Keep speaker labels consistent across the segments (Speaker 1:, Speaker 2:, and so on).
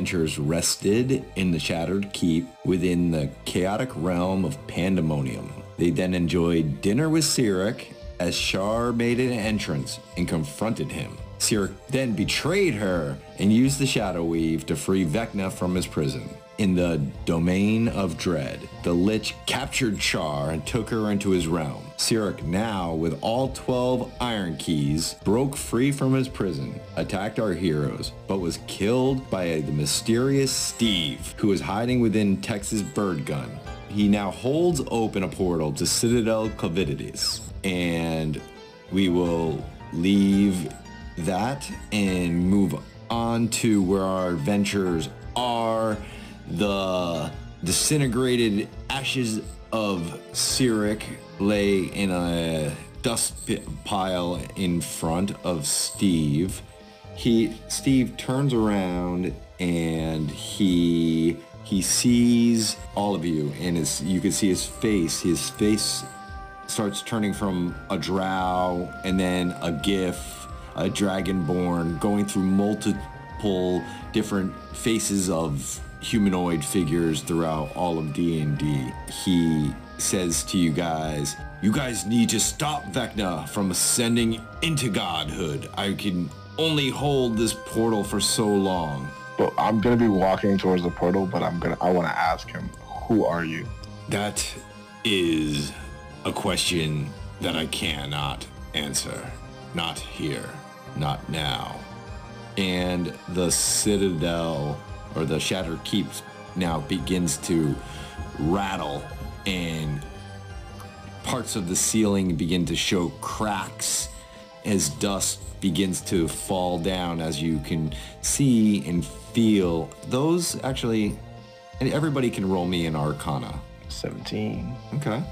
Speaker 1: Adventurers rested in the Shattered Keep within the chaotic realm of Pandemonium. They then enjoyed dinner with Sirik as Shar made an entrance and confronted him. Sirik then betrayed her and used the Shadow Weave to free Vecna from his prison. In the Domain of Dread, the Lich captured Char and took her into his realm. Sirik now, with all 12 Iron Keys, broke free from his prison, attacked our heroes, but was killed by the mysterious Steve, who was hiding within Tex's bird gun. He now holds open a portal to Citadel Cavitius, and we will leave that and move on to where our adventures are the disintegrated ashes of Sirik lay in a dust pile in front of Steve. He Steve turns around and he he sees all of you and his you can see his face. His face starts turning from a drow and then a gif, a dragonborn, going through multiple different faces of humanoid figures throughout all of D&D. He says to you guys, you guys need to stop Vecna from ascending into godhood. I can only hold this portal for so long.
Speaker 2: But I'm gonna be walking towards the portal, but I'm gonna I wanna ask him, who are you?
Speaker 1: That is a question that I cannot answer. Not here, not now. And the citadel or the shattered keeps now begins to rattle and parts of the ceiling begin to show cracks as dust begins to fall down as you can see and feel those actually and everybody can roll me an arcana
Speaker 2: 17.
Speaker 1: okay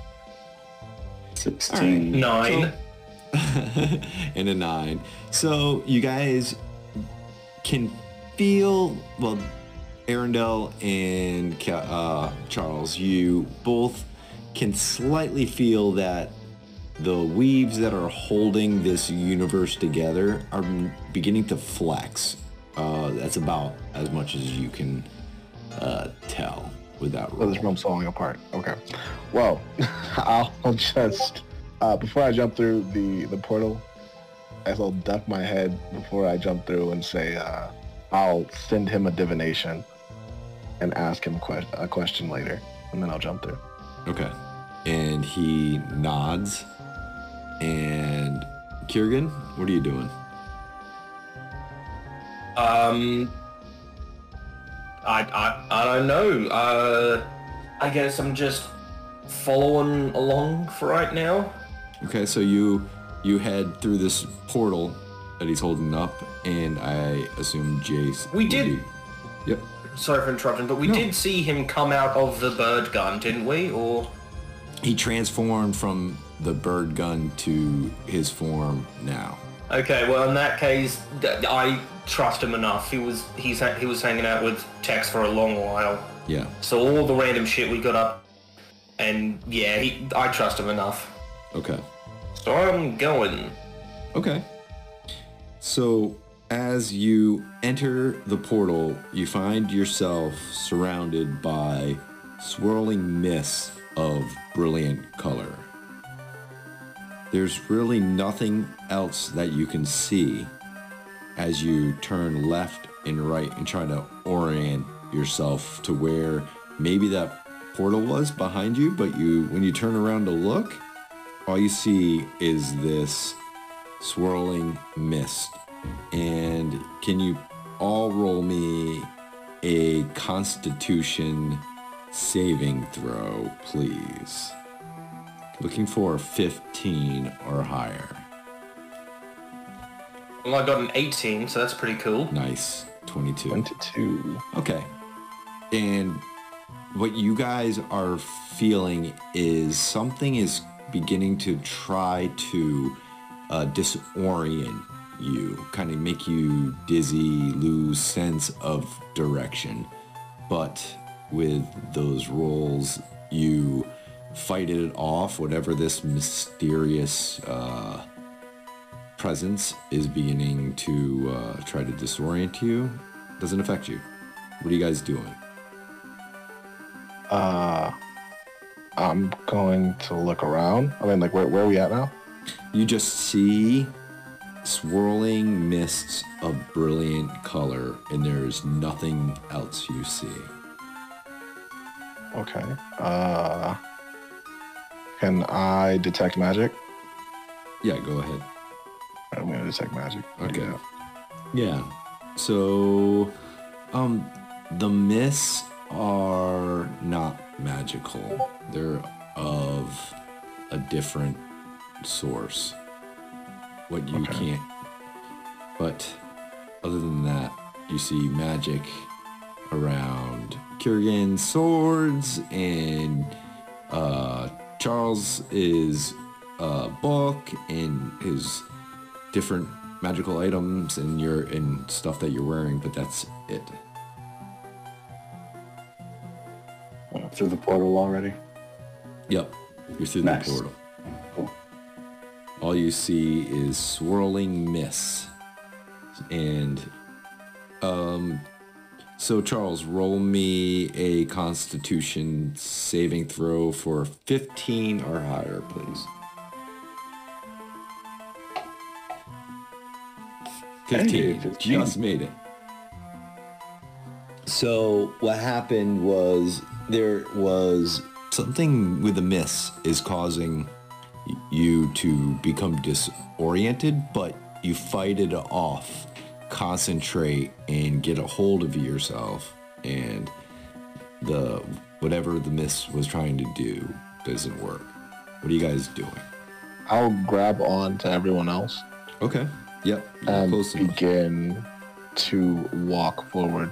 Speaker 3: 16.
Speaker 4: Nine.
Speaker 1: and a nine. So you guys can feel well, Arundel and uh, Charles, you both can slightly feel that the weaves that are holding this universe together are beginning to flex. Uh, that's about as much as you can uh, tell without
Speaker 2: Oh, this room's falling apart. Okay. Well, I'll just uh, before I jump through the the portal, I will duck my head before I jump through and say uh, I'll send him a divination and ask him que- a question later, and then I'll jump through.
Speaker 1: Okay. And he nods. And Kiergan, what are you doing?
Speaker 4: Um, I, I, I don't know. Uh, I guess I'm just following along for right now.
Speaker 1: Okay, so you you head through this portal that he's holding up, and I assume Jace.
Speaker 4: We did-
Speaker 1: be- Yep.
Speaker 4: Sorry for interrupting, but we
Speaker 1: No.
Speaker 4: did see him come out of the bird gun, didn't we? Or
Speaker 1: He transformed from the bird gun to his form now.
Speaker 4: okay, well in that case, I trust him enough. He was he's he was hanging out with Tex for a long while,
Speaker 1: Yeah.
Speaker 4: so all the random shit we got up, and yeah, he, I trust him enough.
Speaker 1: Okay.
Speaker 4: So I'm going.
Speaker 1: Okay. So as you enter the portal, you find yourself surrounded by swirling mists of brilliant color. There's really nothing else that you can see as you turn left and right and try to orient yourself to where maybe that portal was behind you, but you when you turn around to look, all you see is this swirling mist. And can you all roll me a constitution saving throw, please? Looking for 15 or higher.
Speaker 4: Well, I got an 18, so that's pretty cool.
Speaker 1: Nice. 22.
Speaker 2: 22.
Speaker 1: Okay. And what you guys are feeling is something is beginning to try to uh, disorient you, kind of make you dizzy, lose sense of direction. But with those rolls, you fight it off, whatever this mysterious uh, presence is beginning to uh, try to disorient you Doesn't affect you. What are you guys doing?
Speaker 2: Uh, I'm going to look around. I mean, like, where, where are we at now?
Speaker 1: You just see swirling mists of brilliant color, and there's nothing else you see.
Speaker 2: Okay. Uh, can I detect magic?
Speaker 1: Yeah, go ahead.
Speaker 2: I'm gonna detect magic.
Speaker 1: Okay.
Speaker 2: Yeah.
Speaker 1: Yeah. So, um, the mists are not magical. They're of a different source. What you
Speaker 2: Okay.
Speaker 1: can't. But other than that, you see magic around Kurgan's swords and uh, Charles is uh, book and his different magical items and your and stuff that you're wearing, but that's it.
Speaker 3: Through the portal already.
Speaker 1: Yep, you're through
Speaker 3: Nice.
Speaker 1: the portal.
Speaker 3: Cool.
Speaker 1: All you see is swirling mists, and um. So Charles, roll me a Constitution saving throw for 15 or higher, please.
Speaker 3: Hey,
Speaker 1: 15.
Speaker 3: 15.
Speaker 1: Just made it. So what happened was there was something with the miss is causing you to become disoriented, but you fight it off, concentrate, and get a hold of yourself, and the whatever the miss was trying to do doesn't work. What are you guys doing?
Speaker 2: I'll grab on to everyone else
Speaker 1: Okay. Yep. you're
Speaker 2: and
Speaker 1: close enough.
Speaker 2: begin to walk forward.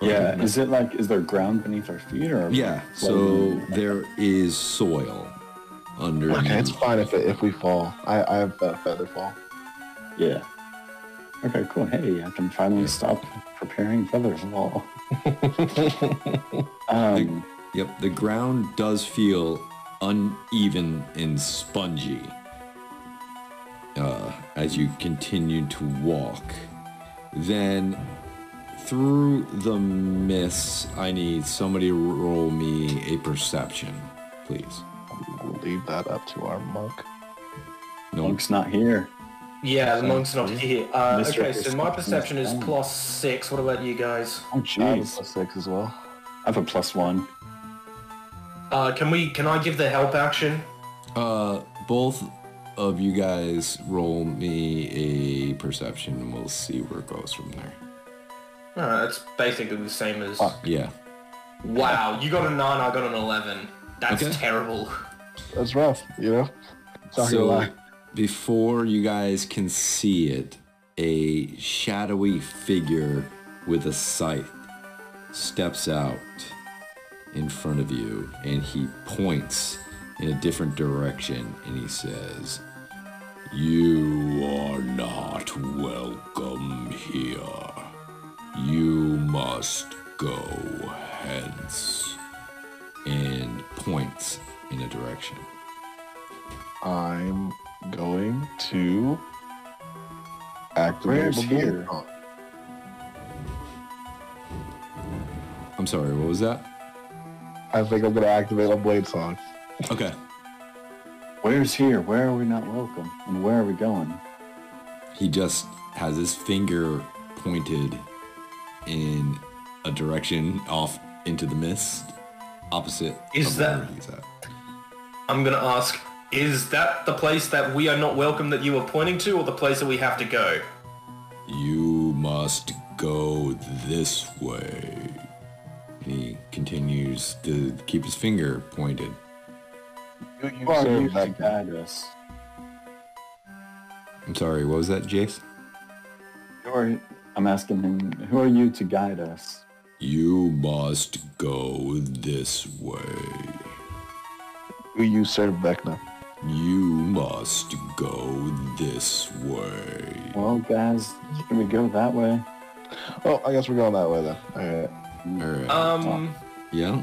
Speaker 3: Yeah. Is it like is there ground beneath our feet or?
Speaker 1: Yeah. So there is soil underneath.
Speaker 2: Okay, it's fine if it, if we fall. I, I have a feather fall.
Speaker 3: Yeah. Okay. Cool. Hey, I can finally stop preparing feathers fall. um.
Speaker 1: Yep, the ground does feel uneven and spongy uh, as you continue to walk. Then, through the mists, I need somebody roll me a perception, please.
Speaker 2: We'll leave that up to our monk.
Speaker 1: No,
Speaker 3: Monk's not here.
Speaker 4: Yeah, the monk's not here. Uh, okay, so my perception is
Speaker 3: is-
Speaker 4: plus six. What about you guys?
Speaker 3: Oh
Speaker 2: I have a
Speaker 3: jeez.
Speaker 2: plus six as well.
Speaker 3: I have a plus one.
Speaker 4: Uh, can we? Can I give the help action?
Speaker 1: uh, both of you guys roll me a perception and we'll see where it goes from there.
Speaker 4: Alright, it's basically the same as.
Speaker 2: Fuck.
Speaker 1: Yeah.
Speaker 4: Wow, you got a nine. I got an eleven. That's
Speaker 1: Okay.
Speaker 4: terrible.
Speaker 2: That's rough, you know?
Speaker 1: So before you guys can see it, a shadowy figure with a scythe steps out in front of you and he points in a different direction and he says, You are not welcome here. You must go hence. And points in a direction.
Speaker 2: I'm going to activate
Speaker 3: Where's
Speaker 2: the
Speaker 3: here?
Speaker 2: blade.
Speaker 1: I'm sorry, what was that?
Speaker 2: I think I'm gonna activate a blade song.
Speaker 1: Okay.
Speaker 3: Where's here? Where are we not welcome? And where are we going?
Speaker 1: He just has his finger pointed in a direction off into the mist, opposite
Speaker 4: Is
Speaker 1: of
Speaker 4: that-
Speaker 1: where he's at.
Speaker 4: I'm gonna ask: Is that the place that we are not welcome that you were pointing to, or the place that we have to go?
Speaker 1: You must go this way. And he continues to keep his finger pointed.
Speaker 2: You, you
Speaker 3: Who are
Speaker 2: serve
Speaker 3: you to
Speaker 2: that guy.
Speaker 3: guide us?
Speaker 1: I'm sorry, what was that, Jace?
Speaker 3: Who are I'm asking him, who are you to guide us?
Speaker 1: You must go this way.
Speaker 2: You, you serve Vecna.
Speaker 1: You must go this way.
Speaker 3: Well, guys, can we go that way?
Speaker 2: Oh, I guess we're going that way then. Alright.
Speaker 1: Alright.
Speaker 4: Um.
Speaker 1: yeah.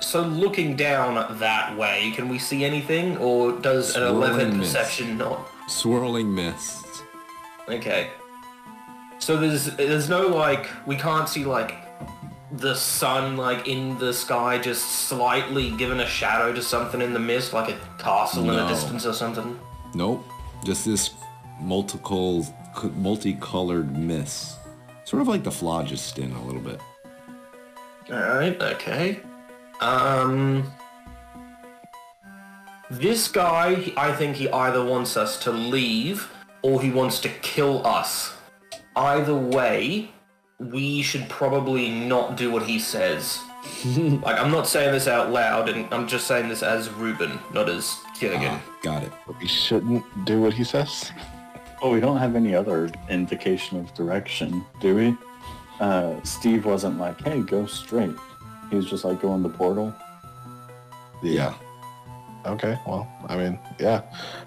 Speaker 4: So looking down that way, can we see anything, or does an eleven
Speaker 1: mist.
Speaker 4: perception not?
Speaker 1: Swirling mists.
Speaker 4: Okay. So there's there's no like we can't see like the sun like in the sky just slightly giving a shadow to something in the mist like a castle in the distance or something.
Speaker 1: Nope. Just this multiple, multicolored mist. Sort of like the phlogiston a little bit.
Speaker 4: All right. Okay. Um. This guy, I think he either wants us to leave or he wants to kill us. Either way, we should probably not do what he says. like, I'm not saying this out loud, and I'm just saying this as Ruben, not as Kiergan.
Speaker 1: Ah, got it.
Speaker 2: We shouldn't do what he says.
Speaker 3: Oh, we don't have any other indication of direction, do we? Uh, Steve wasn't like, hey, go straight. He was just like, go in the portal.
Speaker 1: Yeah.
Speaker 2: Okay, well, I mean, yeah.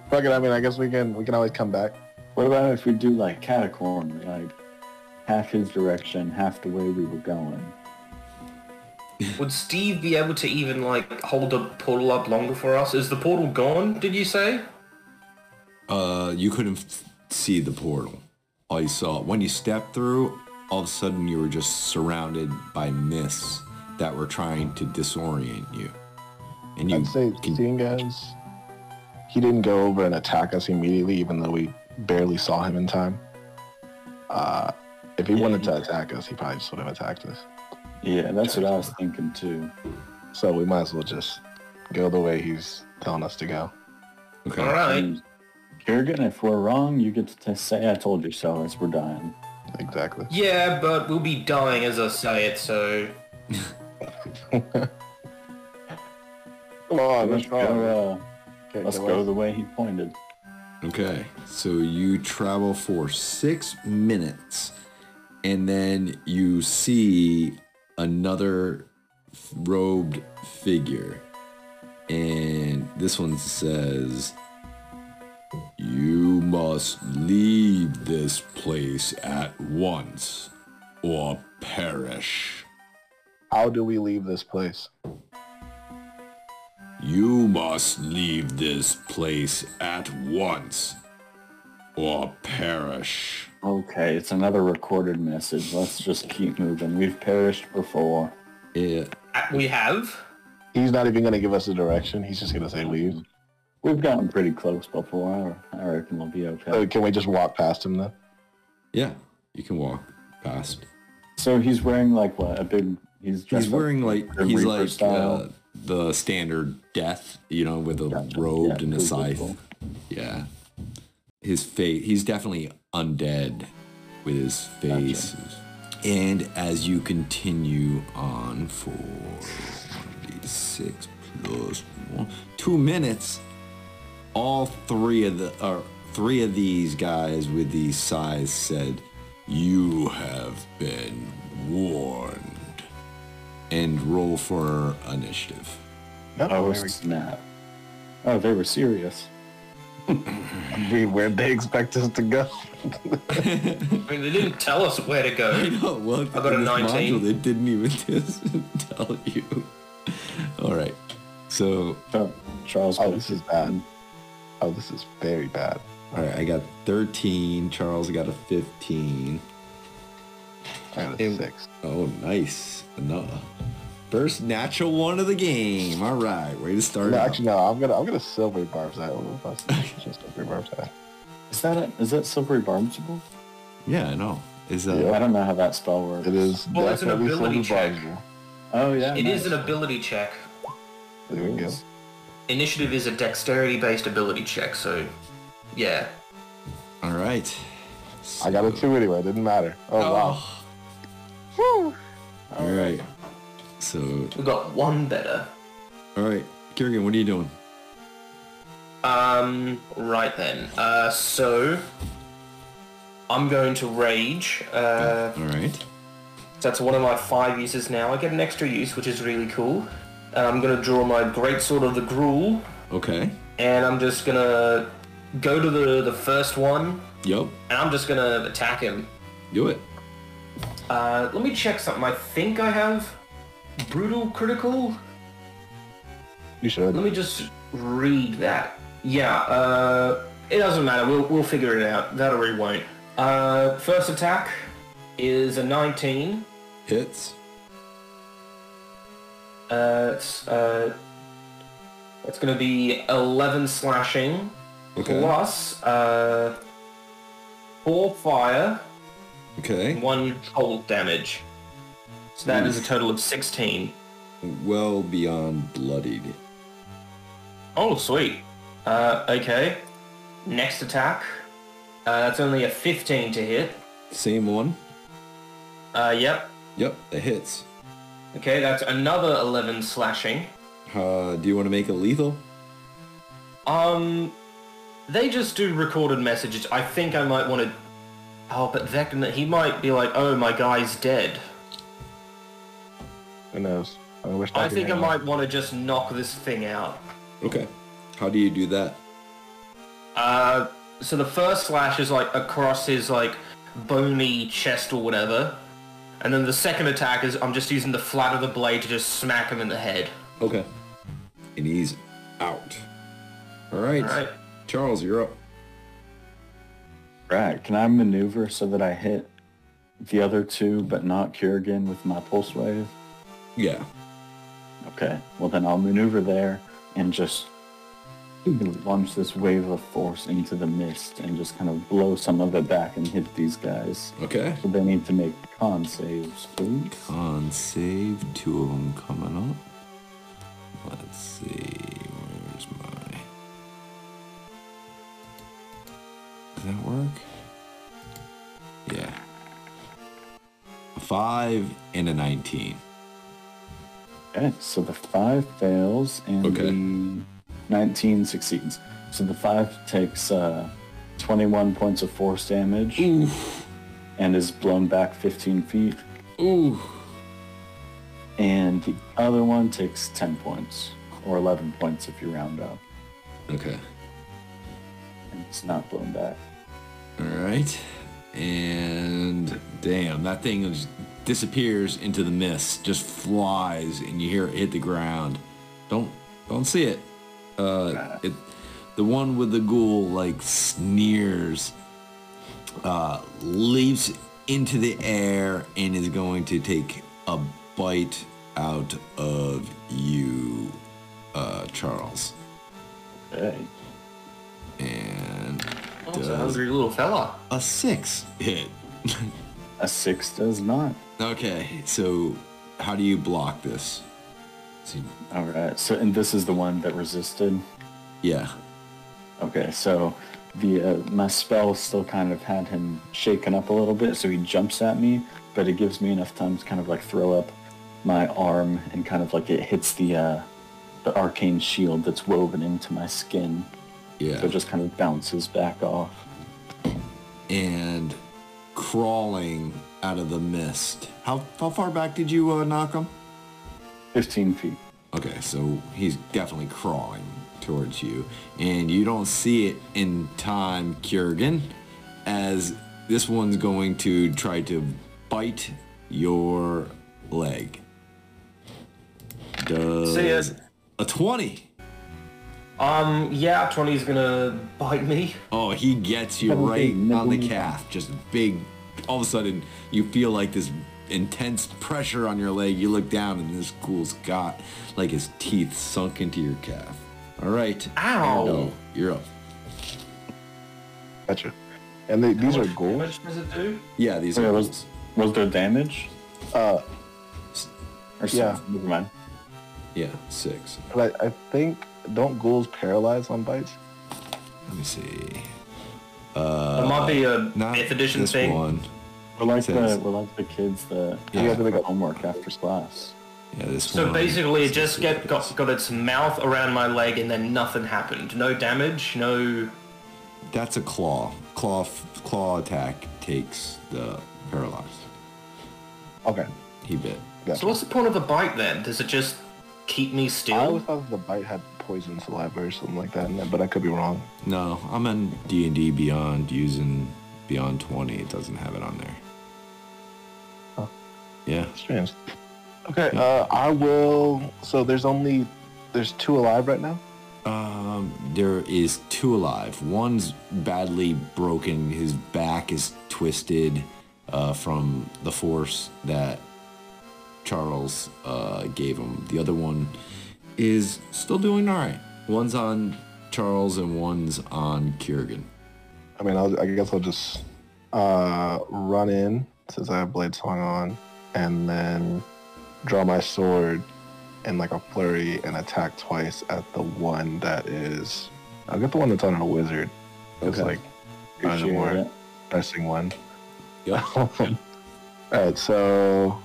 Speaker 2: Fuck it, I mean, I guess we can we can always come back.
Speaker 3: What about if we do like catacomb, like half his direction, half the way we were going?
Speaker 4: Would Steve be able to even, like, hold the portal up longer for us? Is the portal gone, did you say?
Speaker 1: Uh, you couldn't f- see the portal. All you saw when you stepped through, all of a sudden you were just surrounded by mists that were trying to disorient you. And you
Speaker 2: I'd say,
Speaker 1: can-
Speaker 2: seeing as he didn't go over and attack us immediately, even though we barely saw him in time. Uh, if he
Speaker 3: Yeah,
Speaker 2: wanted to attack us, he probably just would have attacked us.
Speaker 3: Yeah, that's what I was thinking too.
Speaker 2: So we might as well just go the way he's telling us to go.
Speaker 1: okay.
Speaker 4: All right.
Speaker 3: And Kurgan, if we're wrong, you get to say I told you so as we're dying.
Speaker 2: Exactly.
Speaker 4: Yeah, but we'll be dying as I say it, so...
Speaker 2: Come on,
Speaker 3: let's go, uh,
Speaker 2: Okay,
Speaker 3: let's
Speaker 2: go
Speaker 3: go the way he pointed.
Speaker 1: Okay, so you travel for six minutes, and then you see another robed figure, and this one says, "You must leave this place at once, or perish."
Speaker 2: How do we leave this place?
Speaker 1: You must leave this place at once, or perish.
Speaker 3: Okay, it's another recorded message. Let's just keep moving. We've perished before.
Speaker 1: It,
Speaker 4: Uh, We have?
Speaker 2: He's not even gonna give us a direction. He's just gonna say leave.
Speaker 3: We've gotten pretty close before. I I reckon we'll be okay.
Speaker 2: So can we just walk past him then?
Speaker 1: yeah, you can walk past.
Speaker 3: So he's wearing like what? A big. He's dressed
Speaker 1: He's wearing like he's
Speaker 3: Reaper
Speaker 1: like
Speaker 3: style.
Speaker 1: uh, the standard death, you know, with a
Speaker 3: Gotcha.
Speaker 1: robed
Speaker 3: Yeah,
Speaker 1: and a scythe.
Speaker 3: cool,
Speaker 1: Yeah, his face. He's definitely undead with his face. And as you continue on for six plus one, two minutes, all three of the or three of these guys with these size said, "You have been warned." And roll for initiative.
Speaker 2: No,
Speaker 3: Oh
Speaker 2: there
Speaker 3: snap! Oh, they were serious.
Speaker 2: We, where'd they expect us to go?
Speaker 4: I mean, they didn't tell us where to
Speaker 1: I
Speaker 4: go.
Speaker 1: know. Well,
Speaker 4: got a 19.
Speaker 1: Module, it didn't even tell you. All right. So,
Speaker 3: Charles.
Speaker 2: Oh,
Speaker 3: oh,
Speaker 2: this is bad. Oh, this is very bad.
Speaker 1: all right, I got 13. Charles got a 15.
Speaker 2: I got a
Speaker 1: And-
Speaker 2: six.
Speaker 1: Oh, nice. No. First natural one of the game. All right, way to start.
Speaker 2: No, actually, no. I'm gonna I'm gonna silver barbs that one. That's just silver barbs that.
Speaker 3: Is that a, is that silvery barbsable?
Speaker 1: Yeah, I know. Is that
Speaker 2: Yeah.
Speaker 3: I don't know how that spell works.
Speaker 2: It is
Speaker 4: Well, it's an ability check.
Speaker 2: barbsable.
Speaker 3: Oh yeah.
Speaker 4: It is
Speaker 3: nice.
Speaker 4: an ability check.
Speaker 2: There we go.
Speaker 4: Initiative is a dexterity-based ability check, so yeah.
Speaker 1: all right?
Speaker 2: I got a
Speaker 1: So-
Speaker 2: two anyway. It didn't matter. Oh, oh. wow.
Speaker 1: Oh. All right. So,
Speaker 4: We got one better.
Speaker 1: all right, Kiergan, what are you doing?
Speaker 4: Um, right then. Uh, so I'm going to rage. Uh,
Speaker 1: all right.
Speaker 4: that's one of my five uses now. I get an extra use, which is really cool. And I'm gonna draw my great sword of the Gruul,
Speaker 1: Okay.
Speaker 4: and I'm just gonna go to the the first one,
Speaker 1: Yep.
Speaker 4: and I'm just gonna attack him.
Speaker 1: Do it.
Speaker 4: Uh, let me check something. I think I have brutal critical.
Speaker 2: You should.
Speaker 4: Let me just read that. Yeah, uh, it doesn't matter. We'll, we'll figure it out. That or we won't. Uh, first attack is a 19.
Speaker 1: Hits.
Speaker 4: Uh, it's, uh, it's going to be 11 slashing
Speaker 1: Okay.
Speaker 4: plus uh, 4 fire,
Speaker 1: Okay.
Speaker 4: 1 cold damage. So that is a total of 16.
Speaker 1: Well beyond bloodied.
Speaker 4: Oh, sweet. Uh, okay. Next attack. Uh, that's only a 15 to hit.
Speaker 1: Same one.
Speaker 4: Uh, yep.
Speaker 1: Yep, it hits.
Speaker 4: Okay, that's another 11 slashing.
Speaker 1: Uh, do you want to make it lethal?
Speaker 4: Um, they just do recorded messages. I think I might want to... Oh, but Vecna, he might be like, oh, my guy's dead.
Speaker 2: Who knows? I, wish
Speaker 4: I
Speaker 2: could
Speaker 4: think I
Speaker 2: hang
Speaker 4: might want to just knock this thing out.
Speaker 1: Okay. How do you do that?
Speaker 4: Uh, so the first slash is like across his like bony chest or whatever. And then the second attack is I'm just using the flat of the blade to just smack him in the head.
Speaker 1: Okay. And he's out. All right.
Speaker 4: Alright.
Speaker 1: Charles, you're up.
Speaker 3: Right. Can I maneuver so that I hit the other two, but not Kurgan with my pulse wave?
Speaker 1: Yeah.
Speaker 3: Okay. Well, then I'll maneuver there and just launch this wave of force into the mist and just kind of blow some of it back and hit these guys.
Speaker 1: Okay.
Speaker 3: So they need to make con saves, please.
Speaker 1: Con save. Two of them coming up. Let's see. Where's my... Does that work? Yeah. A five and a 19.
Speaker 3: Okay, so the five fails and
Speaker 1: Okay.
Speaker 3: the 19 succeeds. So the five takes uh, 21 points of force damage and is blown back 15 feet.
Speaker 1: Ooh.
Speaker 3: And the other one takes 10 points, or 11 points if you round up.
Speaker 1: Okay.
Speaker 3: And it's not blown back.
Speaker 1: All right. And damn, that thing just disappears into the mist, just flies, and you hear it hit the ground. Don't don't see it. Uh, it the one with the ghoul like sneers, uh, leaps into the air and is going to take a bite out of you, uh, Charles.
Speaker 3: Okay.
Speaker 1: And
Speaker 4: Oh, it's a hungry little fella.
Speaker 1: a six hit.
Speaker 3: A six does not.
Speaker 1: Okay, so how do you block this? See,
Speaker 3: All right. So, and this is the one that resisted.
Speaker 1: yeah.
Speaker 3: Okay, so the uh, my spell still kind of had him shaken up a little bit, so he jumps at me, but it gives me enough time to kind of like throw up my arm and kind of like it hits the uh, the arcane shield that's woven into my skin,
Speaker 1: Yeah.
Speaker 3: so it just kind of bounces back off.
Speaker 1: and crawling out of the mist. How how far back did you uh, knock him?
Speaker 3: Fifteen feet.
Speaker 1: Okay, so he's definitely crawling towards you, and you don't see it in time, Kurgan, as this one's going to try to bite your leg. Does
Speaker 4: See ya.
Speaker 1: a twenty?
Speaker 4: Um, yeah, 20's gonna bite me.
Speaker 1: Oh, he gets you right on the calf. Just big. All of a sudden, you feel like this intense pressure on your leg. You look down, and this ghoul's got like his teeth sunk into your calf. All right.
Speaker 4: Ow.
Speaker 1: Erdo, you're up.
Speaker 2: Gotcha. And they, these
Speaker 4: How
Speaker 2: are
Speaker 4: much
Speaker 2: ghouls?
Speaker 4: damage does it do?
Speaker 1: Yeah, these
Speaker 3: Okay,
Speaker 1: are
Speaker 3: was
Speaker 1: ghouls.
Speaker 3: was there damage?
Speaker 2: Uh,
Speaker 3: Or
Speaker 2: Yeah.
Speaker 3: something? Never mind.
Speaker 1: Yeah, six.
Speaker 2: but I, I think, don't ghouls paralyze on bites?
Speaker 1: Let me see.
Speaker 4: It might be a uh,
Speaker 1: Not
Speaker 4: 5th edition
Speaker 1: this
Speaker 4: thing.
Speaker 1: one.
Speaker 3: We're like
Speaker 1: Says-
Speaker 3: the we're like the kids that
Speaker 1: Yeah.
Speaker 3: have to make homework after class.
Speaker 1: Yeah, this
Speaker 4: So
Speaker 1: one.
Speaker 4: basically, it just get got, got its mouth around my leg, and then nothing happened. No damage. No.
Speaker 1: That's a claw. Claw. Claw attack takes the paralyzed.
Speaker 2: Okay.
Speaker 1: He bit.
Speaker 2: Gotcha.
Speaker 4: So what's the point of the bite then? Does it just keep me still?
Speaker 2: I
Speaker 4: still?
Speaker 2: always thought the bite had poison saliva or something like that, but I could be wrong.
Speaker 1: No, I'm in D and D Beyond using Beyond 20. It doesn't have it on there.
Speaker 2: Huh.
Speaker 1: Yeah.
Speaker 2: Strange. Okay, uh, I will. So there's only there's two alive right now.
Speaker 1: Um, there is two alive. One's badly broken. His back is twisted uh, from the force that Charles uh, gave him. The other one is still doing all right. One's on Charles and one's on Kiergan.
Speaker 2: I mean, I'll, I guess I'll just uh, run in since I have Blade Song on, and then draw my sword in like a flurry and attack twice at the one that is. I'll get the one that's on a wizard. Looks
Speaker 1: Okay.
Speaker 2: like kind of
Speaker 3: Appreciate
Speaker 2: more
Speaker 3: it.
Speaker 2: pressing one.
Speaker 1: Yep.
Speaker 2: All right, so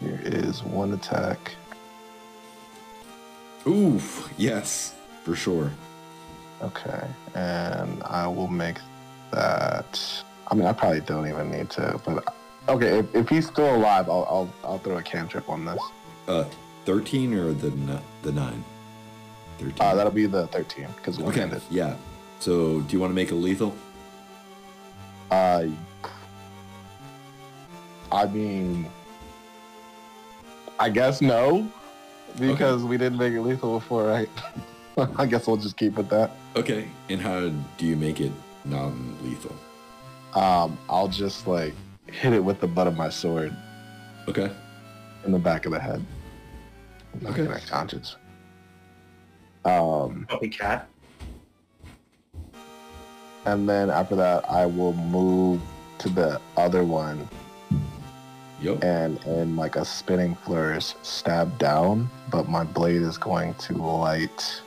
Speaker 2: here is one attack.
Speaker 1: Oof. Yes, for sure.
Speaker 2: Okay, and I will make that. I mean, I probably don't even need to, but okay. If, if he's still alive, I'll, I'll I'll throw a cantrip on this.
Speaker 1: Uh, 13 or the the 9? 13.
Speaker 2: Uh, that'll be the thirteen because one
Speaker 1: okay.
Speaker 2: handed.
Speaker 1: Yeah. So, do you want to make it lethal?
Speaker 2: Uh, I mean, I guess no, because we didn't make it lethal before, right? I guess we'll just keep with that.
Speaker 1: Okay. And how do you make it non-lethal?
Speaker 2: Um, I'll just like hit it with the butt of my sword
Speaker 1: Okay.
Speaker 2: in the back of the head. Not
Speaker 1: Okay.
Speaker 2: gonna conscience. Um,
Speaker 4: Copycat.
Speaker 2: and then after that, I will move to the other one
Speaker 1: Yep.
Speaker 2: and in like a spinning flourish, stab down. But my blade is going to light.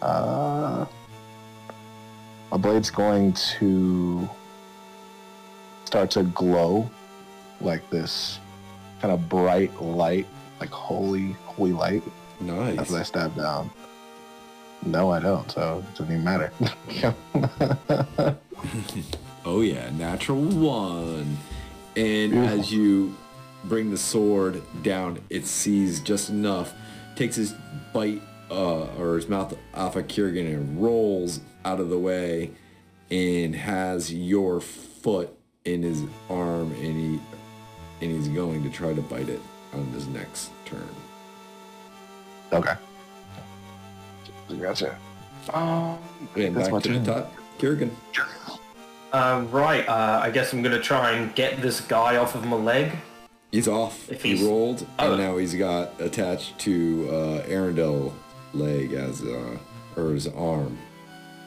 Speaker 2: Uh, my blade's going to start to glow like this kind of bright light, like holy, holy light.
Speaker 1: Nice.
Speaker 2: as I stab down. No, I don't. So it doesn't even matter.
Speaker 1: Oh yeah, natural one. And
Speaker 2: Beautiful.
Speaker 1: as you bring the sword down, it sees just enough, takes his bite uh, or his mouth off of Kiergan and rolls out of the way, and has your foot in his arm, and he and he's going to try to bite it on his next turn.
Speaker 2: okay. Gotcha. Um,
Speaker 1: And
Speaker 2: That's
Speaker 1: back
Speaker 2: my
Speaker 1: to the
Speaker 2: turn.
Speaker 1: top, Kiergan.
Speaker 4: Uh, right, uh, I guess I'm gonna try and get this guy off of my leg.
Speaker 1: He's off.
Speaker 4: If
Speaker 1: he rolled,
Speaker 4: Oh.
Speaker 1: and now he's got attached to uh, Arundel leg as uh, or his arm,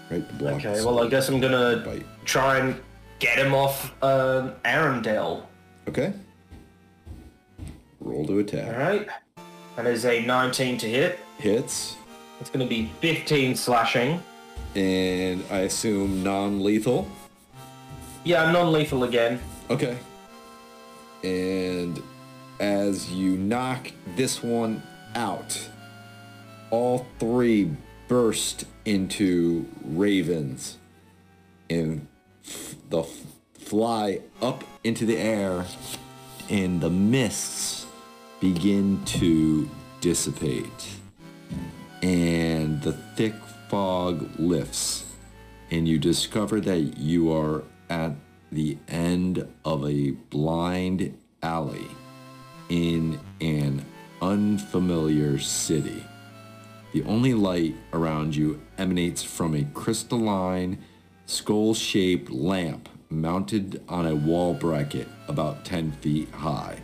Speaker 1: right? To block
Speaker 4: Okay, well I guess I'm gonna
Speaker 1: bite.
Speaker 4: try and get him off uh, Arundel.
Speaker 1: Okay. Roll to attack.
Speaker 4: Alright. That is a 19 to hit.
Speaker 1: Hits,
Speaker 4: It's gonna be 15 slashing.
Speaker 1: and I assume non-lethal.
Speaker 4: Yeah, non-lethal again.
Speaker 1: Okay. And as you knock this one out, all three burst into ravens and f- the f- fly up into the air and the mists begin to dissipate and the thick fog lifts and you discover that you are at the end of a blind alley in an unfamiliar city. The only light around you emanates from a crystalline, skull shaped lamp mounted on a wall bracket about 10 feet high.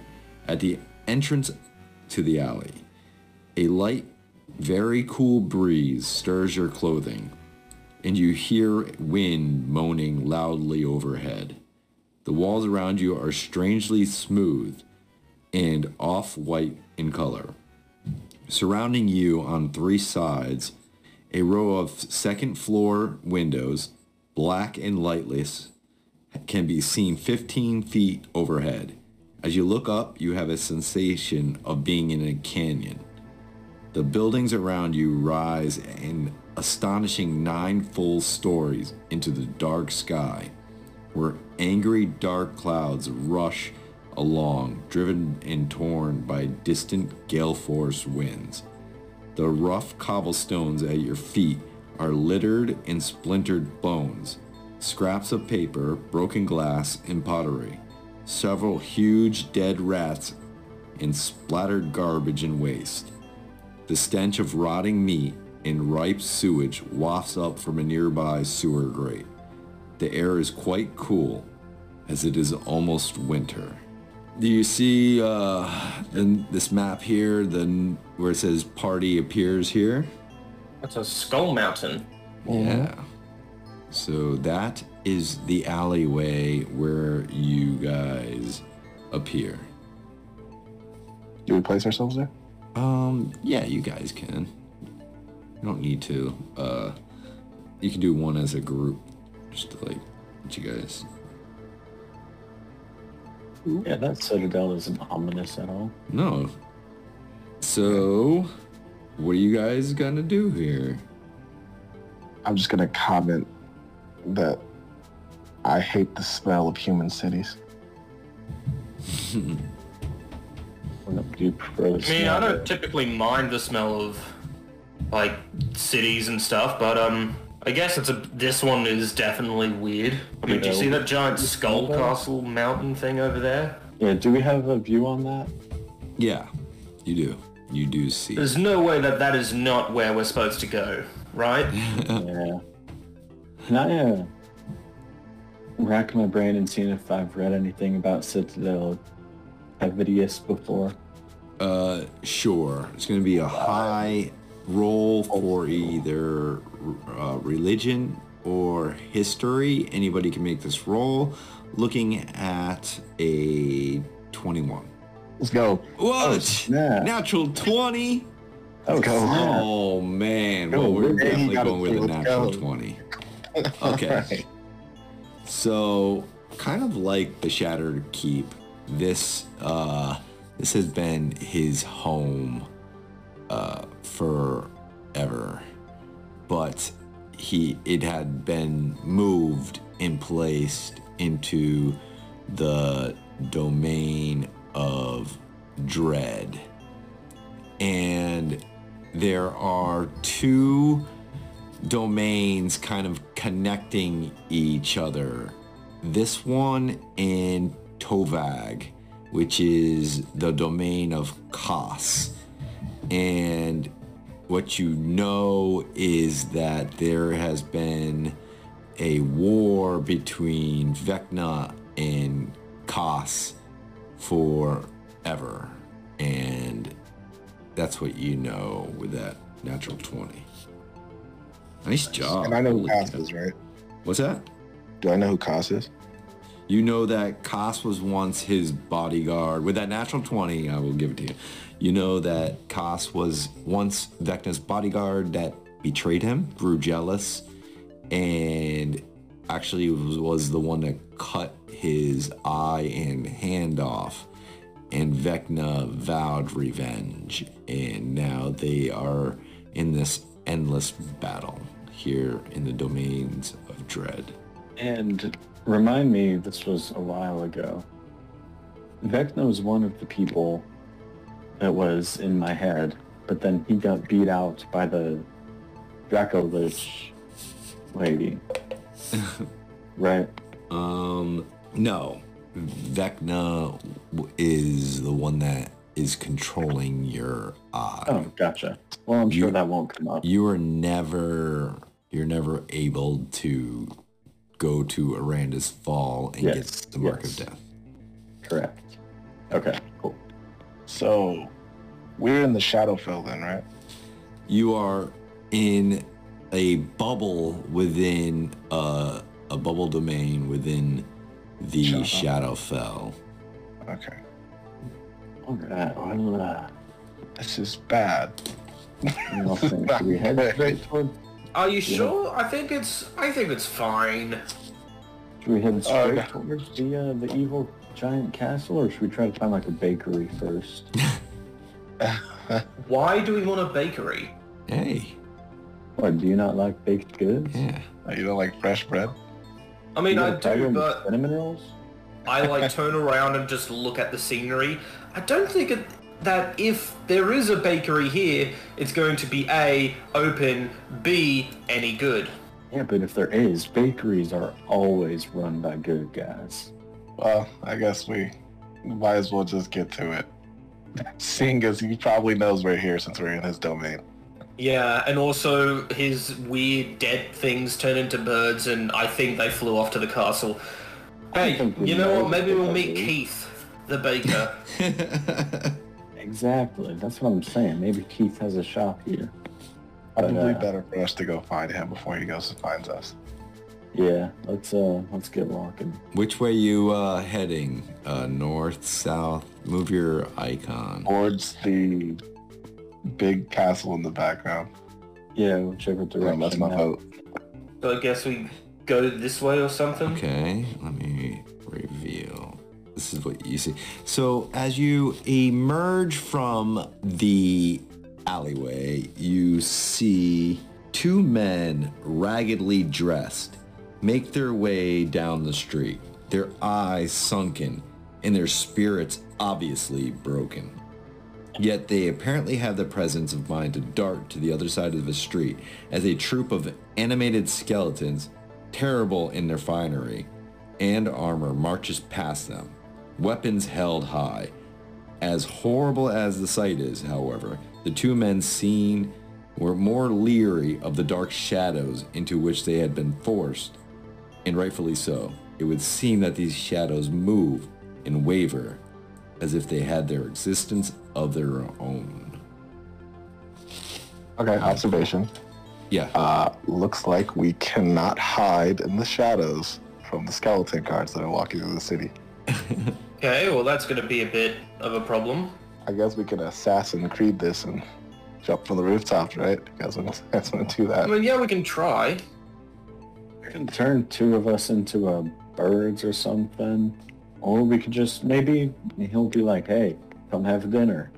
Speaker 1: At the entrance to the alley, a light, very cool breeze stirs your clothing, and you hear wind moaning loudly overhead. The walls around you are strangely smooth and off white in color. Surrounding you on three sides, a row of second floor windows, black and lightless, can be seen 15 feet overhead. As you look up, you have a sensation of being in a canyon. The buildings around you rise in astonishing nine full stories into the dark sky, where angry dark clouds rush along, driven and torn by distant gale force winds. The rough cobblestones at your feet are littered in splintered bones, scraps of paper, broken glass, and pottery. Several huge dead rats and splattered garbage and waste. The stench of rotting meat and ripe sewage wafts up from a nearby sewer grate. The air is quite cool, as it is almost winter. Do you see uh, the, this map here, the where it says party appears here?
Speaker 4: That's a skull mountain.
Speaker 1: Yeah. So that is the alleyway where you guys appear.
Speaker 2: Do we place ourselves there?
Speaker 1: Um, yeah, you guys can. You don't need to. Uh, you can do one as a group, just to like let you guys.
Speaker 3: Yeah, that citadel isn't ominous at all.
Speaker 1: No. So, what are you guys gonna do here?
Speaker 2: I'm just gonna comment that I hate the smell of human cities.
Speaker 3: Do you prefer the
Speaker 4: I mean, I don't typically mind the smell of like cities and stuff, but um, I guess it's a this one is definitely weird. I mean, do you see that giant skull
Speaker 3: that?
Speaker 4: castle mountain thing over there?
Speaker 3: Yeah, do we have a view on that?
Speaker 1: Yeah, you do. You do see.
Speaker 4: There's no way that that is not where we're supposed to go, right?
Speaker 3: Yeah. Can I uh, rack my brain and seeing if I've read anything about Citadel Cavitius before?
Speaker 1: Uh, sure. It's going to be a high roll for either uh, religion or history. Anybody can make this roll. Looking at a 21.
Speaker 2: Let's go.
Speaker 1: What?
Speaker 3: snap.
Speaker 1: Natural 20?
Speaker 3: Oh,
Speaker 2: go.
Speaker 1: Oh, man.
Speaker 3: Go,
Speaker 1: Well, we're definitely going with a natural
Speaker 2: Go.
Speaker 1: 20. Okay.
Speaker 2: Alright.
Speaker 1: So, kind of like the Shattered Keep, this uh, this has been his home uh, forever, but he it had been moved and placed into the domain of dread, and there are two domains kind of connecting each other. This one and Tovag, which is the domain of Kas. And what you know is that there has been a war between Vecna and Kas forever. And that's what you know with that natural 20. Nice job.
Speaker 2: And I know who
Speaker 1: cow.
Speaker 2: is, right?
Speaker 1: What's that?
Speaker 2: Do I know who Kas is?
Speaker 1: You know that Kas was once his bodyguard. With that natural 20, I will give it to you. You know that Kas was once Vecna's bodyguard that betrayed him, grew jealous, and actually was, was the one that cut his eye and hand off. And Vecna vowed revenge. And now they are in this endless battle here in the domains of dread.
Speaker 3: And remind me, this was a while ago. Vecna was one of the people that was in my head, but then he got beat out by the Draco Lich lady. right?
Speaker 1: Um, no. Vecna is the one that is controlling your eye.
Speaker 3: Oh, gotcha. Well, I'm sure
Speaker 1: You-
Speaker 3: that won't come up.
Speaker 1: You are never, you're never able to go to Aranda's fall and
Speaker 3: Yes,
Speaker 1: get the mark
Speaker 3: yes.
Speaker 1: of death.
Speaker 3: Correct. Okay.
Speaker 2: So, we're in the Shadowfell then, right?
Speaker 1: You are in a bubble within uh, a bubble domain within the Shadowfell.
Speaker 2: Okay.
Speaker 3: All right. Well, uh,
Speaker 2: This is bad.
Speaker 3: you know, think, should we head straight toward?
Speaker 4: Are you sure? I think it's I think it's fine.
Speaker 3: Should we head straight
Speaker 2: yeah.
Speaker 3: towards the uh, the evil giant castle, or should we try to find like a bakery first?
Speaker 4: Why do we want a bakery?
Speaker 1: Hey,
Speaker 3: Or do you not like baked goods?
Speaker 1: yeah.
Speaker 2: Oh, you don't like fresh bread?
Speaker 4: I mean,
Speaker 3: You
Speaker 4: I
Speaker 3: got a problem
Speaker 4: do,
Speaker 3: with
Speaker 4: but
Speaker 3: cinnamon rolls.
Speaker 4: I like turn around and just look at the scenery. I don't think it, that if there is a bakery here, it's going to be A, open, B, any good.
Speaker 3: Yeah, but if there is, bakeries are always run by good guys.
Speaker 2: Well, I guess we might as well just get to it. Seeing as he probably knows we're here since we're in his domain.
Speaker 4: Yeah, and also his weird dead things turn into birds, and I think they flew off to the castle. Hey, you know
Speaker 3: know
Speaker 4: what? Maybe we'll meet Keith, the baker.
Speaker 3: Exactly. That's what I'm saying. Maybe Keith has a shop here. But,
Speaker 2: Probably
Speaker 3: uh,
Speaker 2: better for us to go find him before he goes and finds us.
Speaker 3: Yeah, let's uh let's get walking.
Speaker 1: Which way you uh, heading? Uh, north, south? Move your icon.
Speaker 2: Towards the big castle in the background.
Speaker 3: Yeah, whichever
Speaker 2: Yeah,
Speaker 3: direction.
Speaker 2: that's my
Speaker 3: that-
Speaker 2: vote.
Speaker 4: so I guess we go this way or something.
Speaker 1: Okay, let me reveal. This is what you see. So as you emerge from the alleyway, you see two men raggedly dressed make their way down the street, their eyes sunken and their spirits obviously broken. Yet they apparently have the presence of mind to dart to the other side of the street as a troop of animated skeletons, terrible in their finery and armor, marches past them, weapons held high. As horrible as the sight is, however, the two men seen were more leery of the dark shadows into which they had been forced, and rightfully so. It would seem that these shadows move and waver as if they had their existence of their own.
Speaker 2: Okay, observation.
Speaker 1: Yeah.
Speaker 2: Uh, looks like we cannot hide in the shadows from the skeleton guards that are walking through the city.
Speaker 4: Okay, well that's going to be a bit of a problem.
Speaker 2: I guess we could Assassin Creed this and jump from the rooftops, right? You guys want to, guys want to do
Speaker 4: I mean, yeah, we can try.
Speaker 3: We can turn two of us into uh, birds or something. Or we could just maybe he'll be like, "Hey, come have dinner."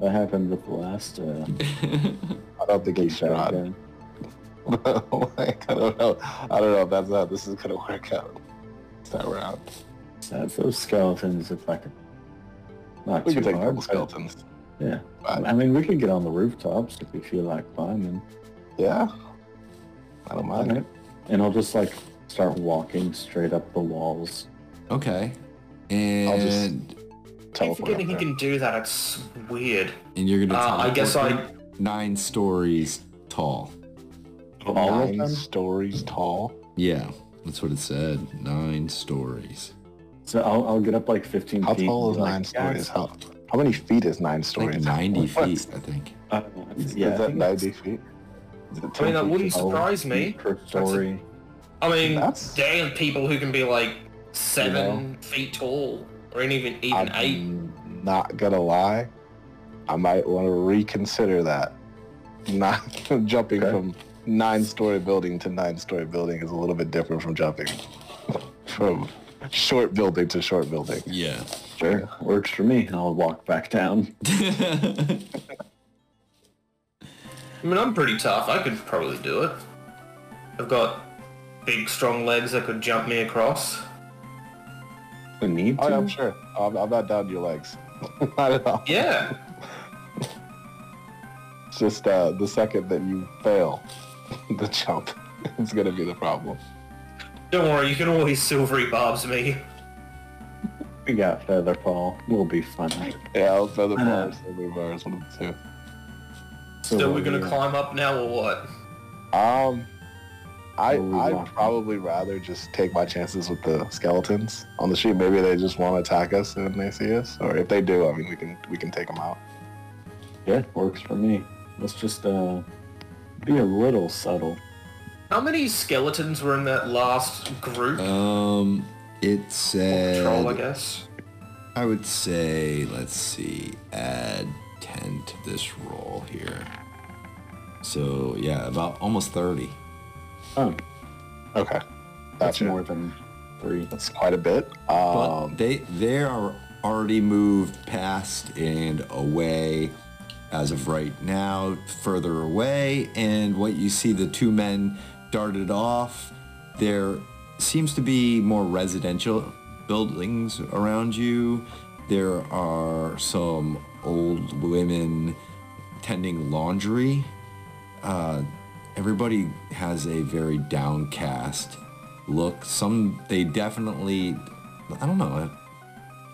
Speaker 3: That happened with the last. Uh,
Speaker 2: I don't think he should.
Speaker 3: shot
Speaker 2: I don't know. I don't know if that's how this is gonna work out. This time around.
Speaker 3: That's those skeletons. If I could, not
Speaker 2: We
Speaker 3: too
Speaker 2: can take a
Speaker 3: hard.
Speaker 2: skeletons.
Speaker 3: Yeah,
Speaker 2: But,
Speaker 3: I mean we could get on the rooftops if we feel like climbing.
Speaker 2: yeah. I don't mind.
Speaker 3: Alright. And I'll just like start walking straight up the walls.
Speaker 1: Okay.
Speaker 2: I'll just-
Speaker 1: And
Speaker 4: I'm
Speaker 2: Teleport
Speaker 4: forgetting he can do that. It's weird.
Speaker 1: and you're gonna.
Speaker 4: Uh, I guess I.
Speaker 1: me nine stories tall.
Speaker 3: All of
Speaker 2: Nine
Speaker 3: them?
Speaker 2: stories tall.
Speaker 1: Yeah, that's what it said. Nine stories.
Speaker 3: So I'll, I'll get up like 15
Speaker 2: How
Speaker 3: feet.
Speaker 2: tall
Speaker 3: and
Speaker 2: is
Speaker 3: be like,
Speaker 2: nine stories?
Speaker 3: "Guys,
Speaker 2: How, how many feet is nine stories?
Speaker 1: Like
Speaker 2: stories?
Speaker 1: 90
Speaker 2: What's-
Speaker 1: feet, I think.
Speaker 3: Uh, yeah,
Speaker 2: is that 90 feet? Is it
Speaker 4: I mean, that wouldn't surprise me.
Speaker 3: feet per story.
Speaker 4: I mean,
Speaker 2: That's-
Speaker 4: damn people who can be like seven feet tall, or even even
Speaker 2: I'm
Speaker 4: eight.
Speaker 2: not gonna lie. I might want to reconsider that. Not jumping
Speaker 3: Okay.
Speaker 2: from nine-story building to nine-story building is a little bit different from jumping from short building to short building.
Speaker 1: Yeah.
Speaker 3: Sure, works for me. I'll walk back down.
Speaker 4: I mean, I'm pretty tough. I could probably do it. I've got big, strong legs that could jump me across.
Speaker 3: We need
Speaker 2: Oh,
Speaker 3: to.
Speaker 2: yeah, I'm sure. I'm, I'm not down to your legs. not at all.
Speaker 4: Yeah.
Speaker 2: It's just uh, the second that you fail the jump is gonna be the problem.
Speaker 4: Don't worry, you can always silvery barbs me.
Speaker 3: We got feather fall. We'll be fine.
Speaker 2: Yeah, I'll feather
Speaker 3: Uh,
Speaker 2: bars, feather bars, one of the two.
Speaker 4: So we're gonna
Speaker 3: yeah.
Speaker 4: climb up now, or what?
Speaker 2: Um, I I'd probably rather just take my chances with the skeletons on the street. Maybe they just want to attack us and they see us, or if they do, I mean, we can we can take them out.
Speaker 3: Yeah, works for me. Let's just uh, be a little subtle.
Speaker 4: How many skeletons were in that last group?
Speaker 1: Um, it
Speaker 4: Or
Speaker 1: said.
Speaker 4: patrol, I guess.
Speaker 1: I would say, let's see, add 10 to this roll here. So, yeah, about almost 30.
Speaker 3: Oh,
Speaker 2: Okay,
Speaker 3: that's
Speaker 2: gotcha.
Speaker 3: more than three.
Speaker 2: That's quite a bit.
Speaker 1: But
Speaker 2: Um,
Speaker 1: they, they are already moved past and away as of right now, further away. And what you see, the two men darted off. There seems to be more residential buildings around you. There are some old women tending laundry. Uh, everybody has a very downcast look. Some, they definitely, I don't know.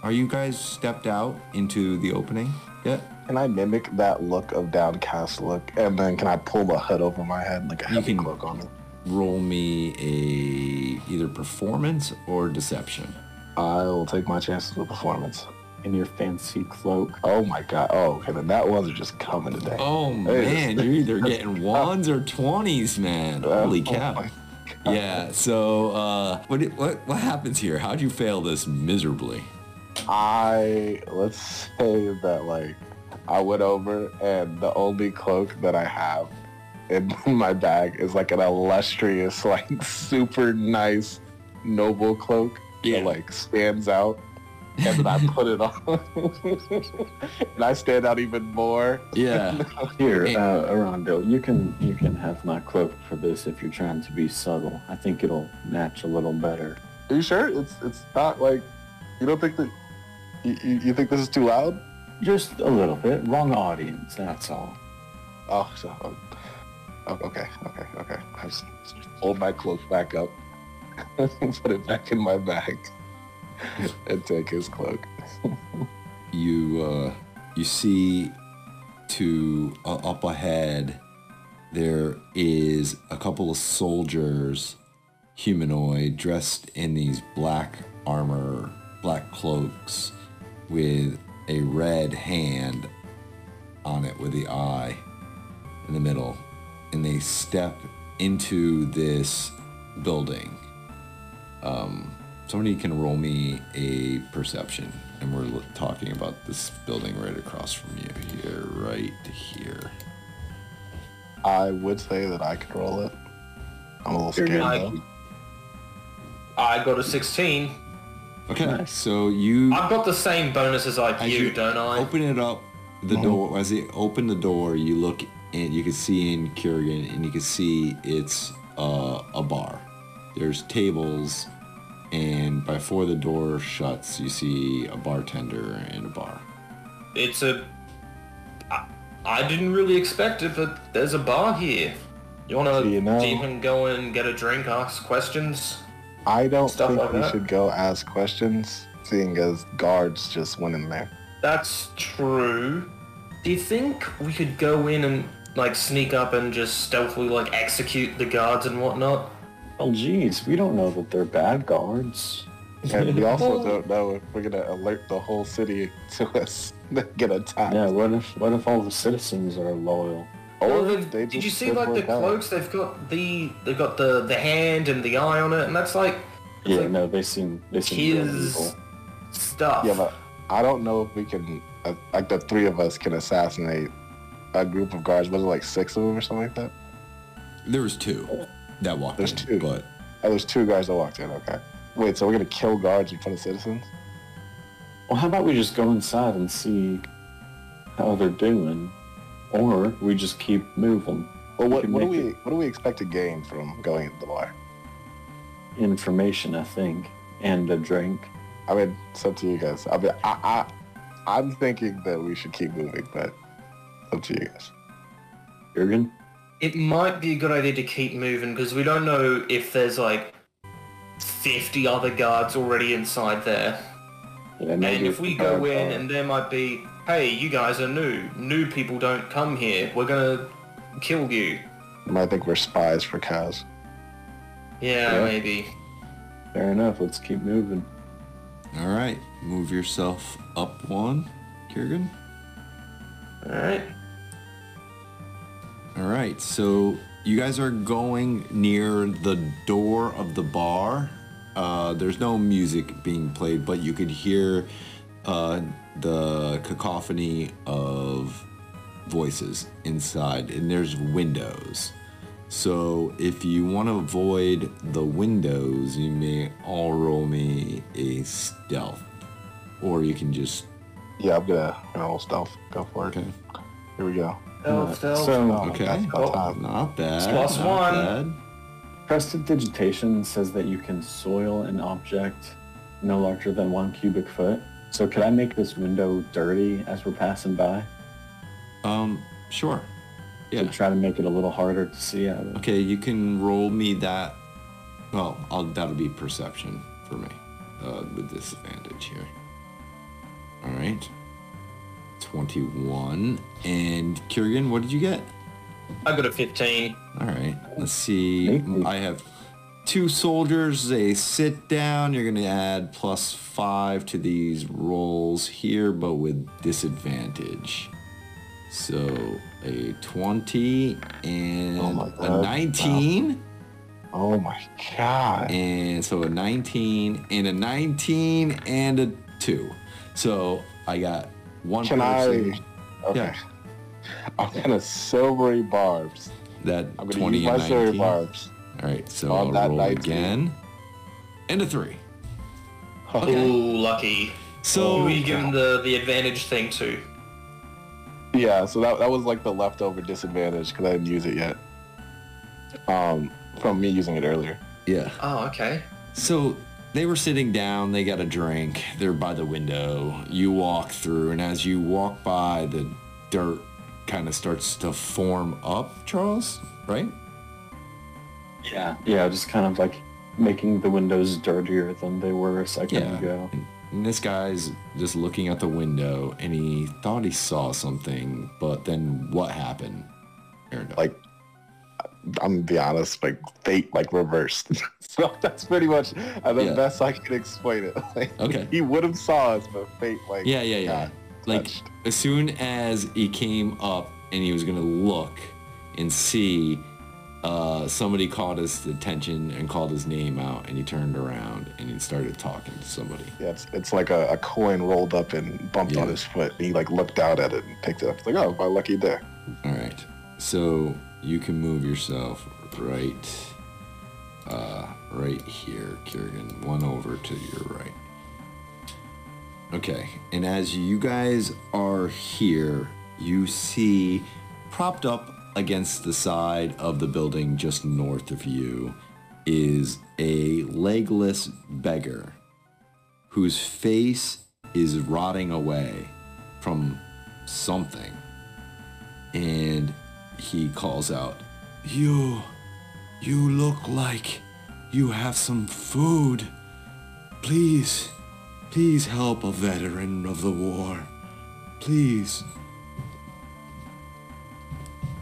Speaker 1: Are you guys stepped out into the opening? Yeah.
Speaker 2: Can I mimic that look of downcast look, and then can I pull the hood over my head like a
Speaker 1: You
Speaker 2: heavy
Speaker 1: can-
Speaker 2: cloak on me?
Speaker 1: Roll me a either performance or deception.
Speaker 2: I will take my chances with performance.
Speaker 3: In your fancy cloak.
Speaker 2: Oh my god. Oh, okay. Then that ones are just coming today.
Speaker 1: Oh man, you're either getting ones or twenties, man. Holy
Speaker 2: Oh
Speaker 1: cow.
Speaker 2: my
Speaker 1: Yeah. So, uh, what what what happens here? How'd you fail this miserably?
Speaker 2: I let's say that like I went over and the only cloak that I have in my bag is like an illustrious, like super nice, noble cloak
Speaker 1: Yeah.
Speaker 2: that like stands out. And then I put it on, and I stand out even more.
Speaker 1: Yeah.
Speaker 3: Here,
Speaker 1: Hey.
Speaker 3: uh, Arondel, you can you can have my cloak for this if you're trying to be subtle. I think it'll match a little better.
Speaker 2: Are you sure? It's it's not like you don't think that you, you, you think this is too loud?
Speaker 3: Just a little bit. Wrong audience, that's all.
Speaker 2: Oh, so oh, okay, okay, okay. I just fold my cloak back up, and put it back in my bag, and take his cloak.
Speaker 1: you uh, you see to uh, up ahead there is a couple of soldiers humanoid dressed in these black armor black cloaks with a red hand on it with the eye in the middle and they step into this building um, somebody can roll me a perception and we're talking about this building right across from you here right here
Speaker 2: I would say that I could roll it. I'm a little scared though.
Speaker 4: I got a 16.
Speaker 1: okay
Speaker 3: Nice.
Speaker 1: so you
Speaker 4: I've got the same bonus as I
Speaker 1: As
Speaker 4: you,
Speaker 1: you
Speaker 4: don't I?
Speaker 1: open it up the door as they open the door you look and you can see in Kurgan and you can see it's uh, a bar there's tables and before the door shuts you see a bartender in a bar
Speaker 4: It's a. I, I didn't really expect it, but there's a bar here. You wanna
Speaker 2: you know-
Speaker 4: even go and get a drink, ask questions?
Speaker 2: I don't
Speaker 4: Stuff
Speaker 2: think
Speaker 4: like
Speaker 2: we
Speaker 4: that.
Speaker 2: should go ask questions, seeing as guards just went in there.
Speaker 4: That's true. Do you think we could go in and like sneak up and just stealthily like execute the guards and whatnot?
Speaker 3: Well, geez, we don't know that they're bad guards.
Speaker 2: And we also don't know if we're gonna alert the whole city to us that get attacked.
Speaker 3: Yeah, what if what if all the citizens are loyal?
Speaker 2: Or
Speaker 4: Well,
Speaker 2: if
Speaker 4: they've-
Speaker 2: they
Speaker 4: did you see like the
Speaker 2: work out.
Speaker 4: cloaks? They've got the they've got the the hand and the eye on it, and that's like it's
Speaker 3: Yeah,
Speaker 4: like
Speaker 3: no, they seem they seem real
Speaker 4: his
Speaker 3: evil.
Speaker 4: stuff.
Speaker 2: Yeah, but I don't know if we can, uh, like the three of us can assassinate a group of guards. Was it like six of them or something like that?
Speaker 1: there was two that walked
Speaker 2: There's
Speaker 1: in
Speaker 2: two.
Speaker 1: but
Speaker 2: Oh, there's two guys that walked in. Okay. Wait, so we're gonna kill guards in front of citizens?
Speaker 3: Well, how about we just go inside and see how they're doing, or we just keep moving.
Speaker 2: Well, what,
Speaker 3: can
Speaker 2: what do
Speaker 3: make
Speaker 2: we what do we expect to gain from going into the bar?
Speaker 3: Information, I think, and a drink.
Speaker 2: I mean, it's up to you guys. I mean, I, I I'm thinking that we should keep moving, but up to you guys.
Speaker 3: Jurgen?
Speaker 4: It might be a good idea to keep moving because we don't know if there's like 50 other guards already inside there.
Speaker 3: Yeah,
Speaker 4: And if we go in
Speaker 3: are-
Speaker 4: and there might be, hey, you guys are new. New people don't come here. We're gonna kill you.
Speaker 2: You might think we're spies for cows.
Speaker 4: Yeah,
Speaker 3: Yeah.
Speaker 4: maybe.
Speaker 3: Fair enough. Let's keep moving.
Speaker 1: all right move yourself up one Kurgan
Speaker 4: Alright.
Speaker 1: All right, so you guys are going near the door of the bar. Uh, there's no music being played, but you could hear uh, the cacophony of voices inside, and there's windows. So if you want to avoid the windows, you may all roll me a stealth, or you can just
Speaker 2: Yeah, I'm gonna roll stealth. Go for it.
Speaker 1: okay.
Speaker 2: Here we go.
Speaker 4: Stealth, stealth.
Speaker 3: so
Speaker 2: Oh,
Speaker 1: Okay.
Speaker 2: that's about time.
Speaker 1: Not bad.
Speaker 4: Plus
Speaker 1: not
Speaker 4: one.
Speaker 1: bad.
Speaker 3: Prestidigitation says that you can soil an object no larger than one cubic foot. So could I make this window dirty as we're passing by
Speaker 1: Um, sure. Yeah.
Speaker 3: to try to make it a little harder to see out of?
Speaker 1: Okay, you can roll me that. Well, I'll, that'll be perception for me uh, with disadvantage here. All right. 21. And Kieran, what did you get?
Speaker 4: I got a 15.
Speaker 1: All right. Let's see. I have two soldiers. They sit down. You're going to add plus five to these rolls here, but with disadvantage. So a 20 and
Speaker 2: Oh my
Speaker 1: a
Speaker 2: God.
Speaker 1: 19.
Speaker 2: Oh my god.
Speaker 1: And so a 19 and a 19 and a 2. So I got one
Speaker 2: Can
Speaker 1: person
Speaker 2: I? Okay.
Speaker 1: Yeah.
Speaker 2: I'm gonna silvery barbs.
Speaker 1: that
Speaker 2: I'm gonna
Speaker 1: 20
Speaker 2: use my
Speaker 1: and
Speaker 2: silvery
Speaker 1: 19.
Speaker 2: barbs.
Speaker 1: All right, so
Speaker 2: On
Speaker 1: I'll
Speaker 2: that
Speaker 1: roll
Speaker 2: 19.
Speaker 1: again. And a 3. Okay.
Speaker 4: Ooh, lucky.
Speaker 1: So
Speaker 4: Who are you giving the, the advantage thing too.
Speaker 2: Yeah, so that, that was like the leftover disadvantage because I didn't use it yet. Um, from me using it earlier.
Speaker 1: yeah.
Speaker 4: Oh, okay.
Speaker 1: So they were sitting down, they got a drink, they're by the window. You walk through, and as you walk by, the dirt kind of starts to form up, Charles, right?
Speaker 3: Yeah. Yeah, just kind of like making the windows dirtier than they were a second
Speaker 1: Yeah.
Speaker 3: ago.
Speaker 1: And this guy's just looking out the window, and he thought he saw something, but then what happened?
Speaker 2: Like, I'm gonna be honest, like fate like reversed. so that's pretty much uh, the
Speaker 1: Yeah.
Speaker 2: best I can explain it. Like,
Speaker 1: Okay.
Speaker 2: He would have saw us, but fate like
Speaker 1: yeah, yeah, yeah. Like
Speaker 2: touched.
Speaker 1: as soon as he came up and he was gonna look and see, uh, somebody caught his attention and called his name out, and he turned around and he started talking to somebody.
Speaker 2: Yeah, it's, it's like a, a coin rolled up and bumped
Speaker 1: Yeah.
Speaker 2: on his foot. And he like looked out at it and picked it up. It's like, oh, my lucky day.
Speaker 1: All right, so you can move yourself right, uh, right here, Kieran. One over to your right. Okay, and as you guys are here, you see propped up against the side of the building just north of you is a legless beggar whose face is rotting away from something. And he calls out, You, you look like you have some food. Please, please help a veteran of the war. Please.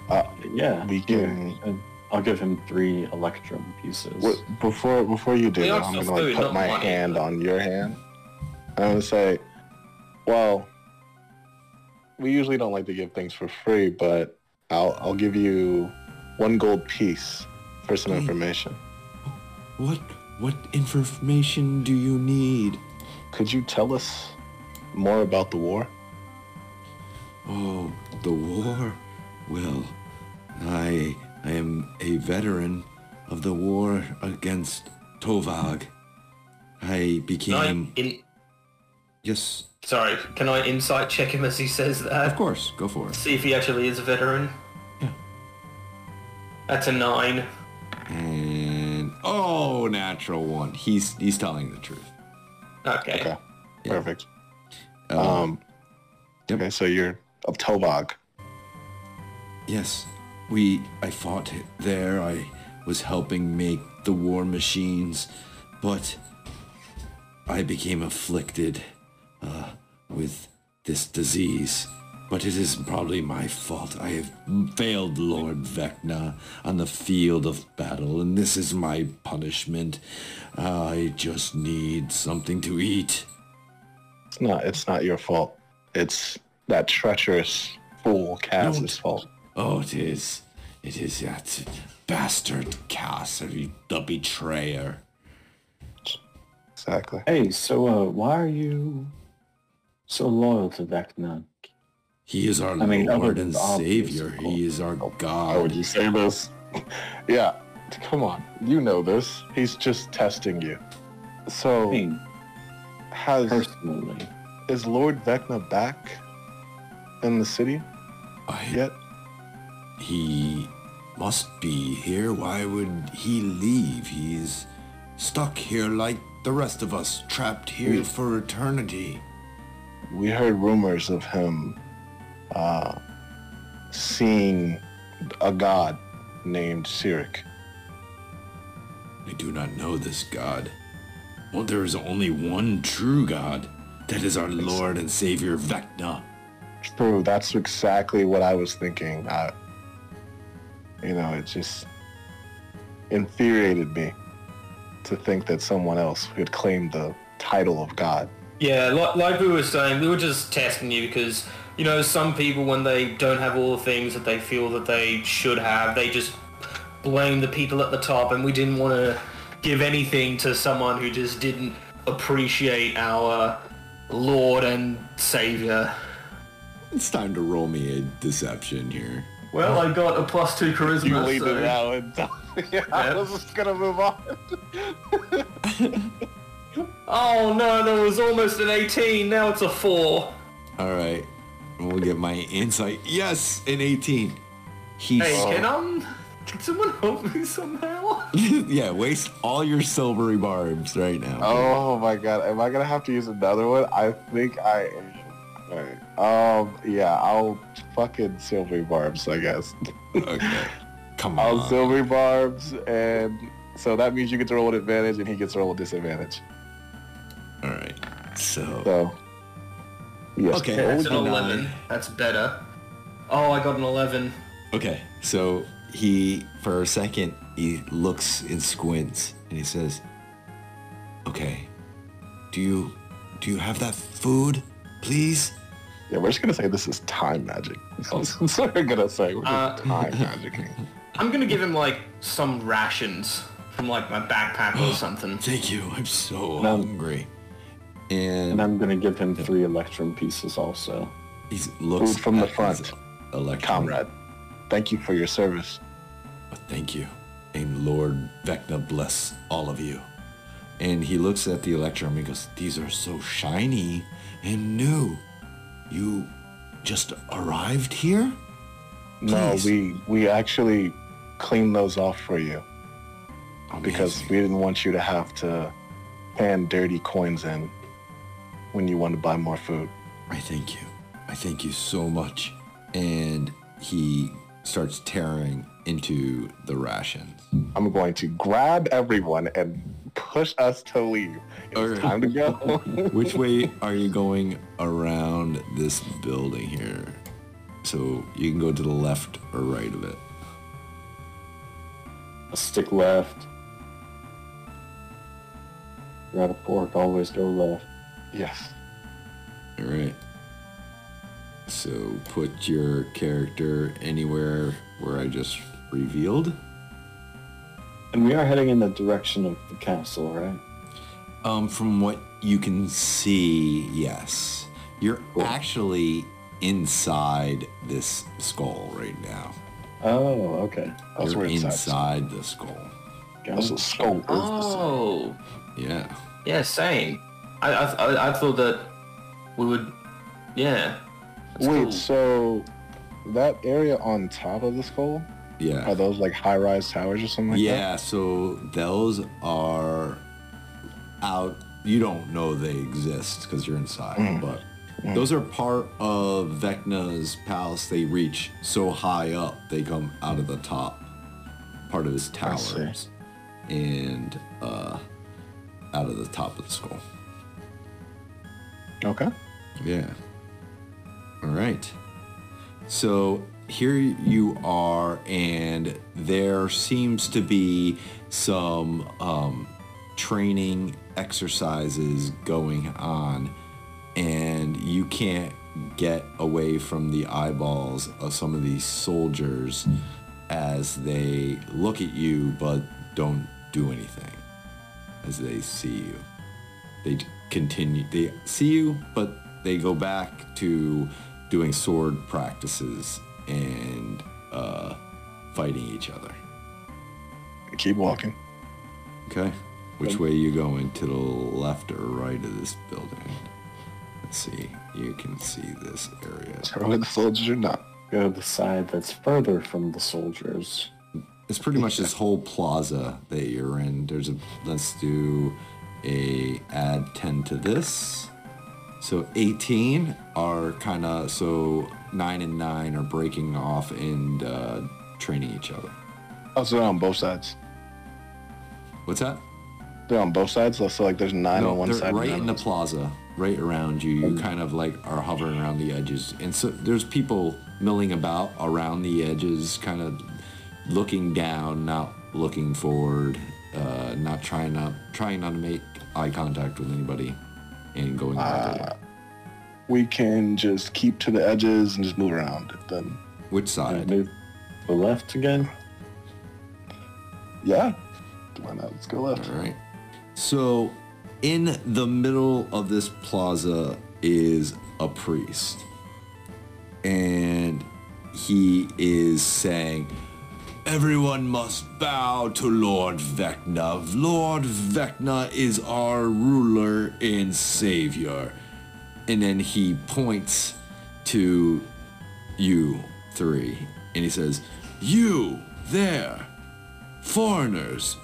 Speaker 3: Uh, yeah.
Speaker 2: We
Speaker 3: here.
Speaker 2: can-
Speaker 3: And I'll give him three electrum pieces.
Speaker 2: What, before before you do that, I'm gonna like put my
Speaker 4: money.
Speaker 2: hand on your hand. I'm gonna say, well, we usually don't like to give things for free, but I'll I'll give you one gold piece for some information.
Speaker 1: What what information do you need?
Speaker 2: Could you tell us more about the war?
Speaker 1: Oh, the war? Well, I I am a veteran of the war against Tovag. I
Speaker 4: Can
Speaker 1: became
Speaker 4: I in,
Speaker 1: yes,
Speaker 4: sorry, can I insight check him as he says that?
Speaker 1: of course, go for it.
Speaker 4: See if he actually is a veteran.
Speaker 1: Yeah.
Speaker 4: That's a nine.
Speaker 1: And oh, natural one. He's he's telling the truth.
Speaker 4: Okay.
Speaker 2: Okay,
Speaker 1: Yeah.
Speaker 2: perfect.
Speaker 1: Um,
Speaker 2: Um,
Speaker 1: yep.
Speaker 2: okay, so you're of Tovag.
Speaker 1: Yes, we. I fought there. I was helping make the war machines, but I became afflicted uh, with this disease. But it is probably my fault. I have failed Lord Vecna on the field of battle, and this is my punishment. I just need something to eat.
Speaker 2: It's not. It's not your fault. It's that treacherous fool Kas's fault.
Speaker 1: Oh, it is. It is that bastard Cass, the betrayer.
Speaker 2: Exactly.
Speaker 3: Hey, so uh, why are you so loyal to Vecna?
Speaker 1: He is our
Speaker 3: I mean, other
Speaker 1: Lord
Speaker 3: than
Speaker 1: and Savior. He is our oh,
Speaker 2: Why oh, would
Speaker 1: God.
Speaker 2: you say this? yeah, come on. You know this. He's just testing you.
Speaker 3: I
Speaker 2: So,
Speaker 3: mean,
Speaker 2: has
Speaker 3: personally.
Speaker 2: is Lord Vecna back in the city
Speaker 1: I,
Speaker 2: yet?
Speaker 1: he must be here. Why would he leave? He's stuck here like the rest of us, trapped here
Speaker 2: We-
Speaker 1: for eternity.
Speaker 2: We heard rumors of him uh, seeing a god named Sirik.
Speaker 1: I do not know this God. Well, there is only one true God. That is our Lord and Savior Vecna.
Speaker 2: True, that's exactly what I was thinking. I, you know, it just infuriated me to think that someone else could claim the title of God.
Speaker 4: Yeah, like, like we were saying, we were just testing you because, you know, some people when they don't have all the things that they feel that they should have, they just blame the people at the top and we didn't want to give anything to someone who just didn't appreciate our Lord and Savior.
Speaker 1: It's time to roll me a deception here.
Speaker 4: Well, I got a plus two charisma.
Speaker 2: You leave
Speaker 4: so-
Speaker 2: it out and yeah, I was just gonna move on.
Speaker 4: Oh no, no, it was almost an 18. Now it's a four.
Speaker 1: All right, we'll get my insight. Yes, an 18. He
Speaker 4: Hey, can um, can someone help me somehow?
Speaker 1: yeah, waste all your silvery barbs right now.
Speaker 2: Oh my god, am I gonna have to use another one? I think I am. Alright. Um, yeah, I'll fucking silvery barbs, I guess.
Speaker 1: Okay. Come on.
Speaker 2: I'll
Speaker 1: on.
Speaker 2: silvery barbs, and so that means you get to roll an advantage, and he gets to roll a disadvantage.
Speaker 1: All right. So
Speaker 2: So, yes.
Speaker 1: Okay.
Speaker 2: roll
Speaker 4: That's an
Speaker 2: a
Speaker 4: 11. That's better. Oh, I got an 11.
Speaker 1: okay. So he for a second he looks and squints and he says, "Okay. Do you do you have that food, please?"
Speaker 2: Yeah, we're just gonna say this is time magic. That's what we're gonna say. We're just
Speaker 4: Uh,
Speaker 2: time magic.
Speaker 4: I'm gonna give him like some rations from like my backpack or something.
Speaker 1: Thank you. I'm so
Speaker 3: No.
Speaker 1: hungry.
Speaker 3: And
Speaker 1: And
Speaker 3: I'm gonna give him three electrum pieces also.
Speaker 1: he looks
Speaker 2: Food from the front.
Speaker 1: electron-
Speaker 2: Comrade, thank you for your service.
Speaker 1: Thank you. And Lord Vecna bless all of you. And he looks at the Electrum and he goes, These are so shiny and new. You just arrived here?
Speaker 2: No, we we actually cleaned those off for you because we didn't want you to have to hand dirty coins in when you want to buy more food.
Speaker 1: I thank you. I thank you so much. And he starts tearing into the rations.
Speaker 2: I'm going to grab everyone and push us to leave. It's
Speaker 1: Okay.
Speaker 2: time to go.
Speaker 1: Which way are you going around this building here? So you can go to the left or right of it.
Speaker 3: A stick left. You're out of always go left.
Speaker 2: Yes.
Speaker 1: All right. So put your character anywhere where I just revealed.
Speaker 3: And we are heading in the direction of the castle, right?
Speaker 1: Um, from what you can see, yes, you're actually inside this skull right now.
Speaker 3: Oh, okay.
Speaker 2: That's
Speaker 1: you're
Speaker 2: where it's at.
Speaker 1: inside the skull.
Speaker 3: Got
Speaker 2: That's a skull.
Speaker 4: Oh,
Speaker 1: Yeah.
Speaker 4: yeah, same. I, I, I, I thought that we would, yeah.
Speaker 2: Wait,
Speaker 4: cool.
Speaker 2: so that area on top of the skull
Speaker 1: Yeah.
Speaker 2: are those like high-rise towers or something like that?
Speaker 1: yeah. So those are out. You don't know they exist because you're inside,
Speaker 2: Mm.
Speaker 1: but those are part of Vecna's palace. They reach so high up, they come out of the top part of his
Speaker 2: I
Speaker 1: towers and uh, out of the top of the skull.
Speaker 2: Okay.
Speaker 1: Yeah. All right. So here you are, and there seems to be some um, training exercises going on, and you can't get away from the eyeballs of some of these soldiers as they look at you but don't do anything as they see you they continue they see you but they go back to doing sword practices and uh, fighting each other.
Speaker 2: Keep walking.
Speaker 1: okay. Which way you going to the left or right of this building? Let's see. You can see this area.
Speaker 2: Are we the soldiers or not?
Speaker 3: Go to the side that's further from the soldiers.
Speaker 1: it's pretty much this whole plaza that you're in. There's a let's do a add 10 to this so 18 are kind of so 9 and 9 are breaking off and uh, training each other
Speaker 2: Oh, so they're on both sides.
Speaker 1: what's that
Speaker 2: They're on both sides. So, like there's nine
Speaker 1: No,
Speaker 2: on one
Speaker 1: they're
Speaker 2: side.
Speaker 1: right in the
Speaker 2: the
Speaker 1: plaza, right around you. You kind of like are hovering around the edges, and so there's people milling about around the edges, kind of looking down, not looking forward, uh, not trying not trying not to make eye contact with anybody, and going uh, there.
Speaker 2: we can just keep to the edges and just move around. Then,
Speaker 1: Which side?
Speaker 3: Move the left again.
Speaker 2: yeah. Why not? Let's go left.
Speaker 1: All right. So, in the middle of this plaza is a priest. And he is saying, Everyone must bow to Lord Vecna. Lord Vecna is our ruler and savior. And then he points to you three. And he says, You there, foreigners,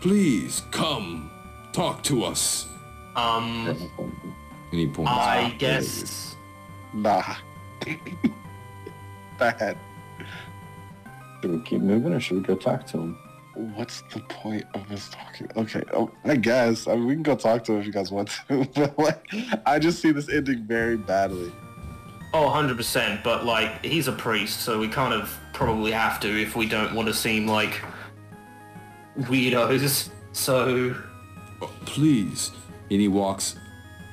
Speaker 1: Please come talk to us.
Speaker 4: Um,
Speaker 1: And he points.
Speaker 4: I guess.
Speaker 2: Nah. Bad.
Speaker 3: Should we keep moving or should we go talk to him?
Speaker 2: What's the point of us talking? Okay, oh, I guess. I mean, we can go talk to him if you guys want to. But like, I just see this ending very badly.
Speaker 4: Oh, 100%, but like, he's a priest, so we kind of probably have to if we don't want to seem like weirdos. So,
Speaker 1: Please. And he walks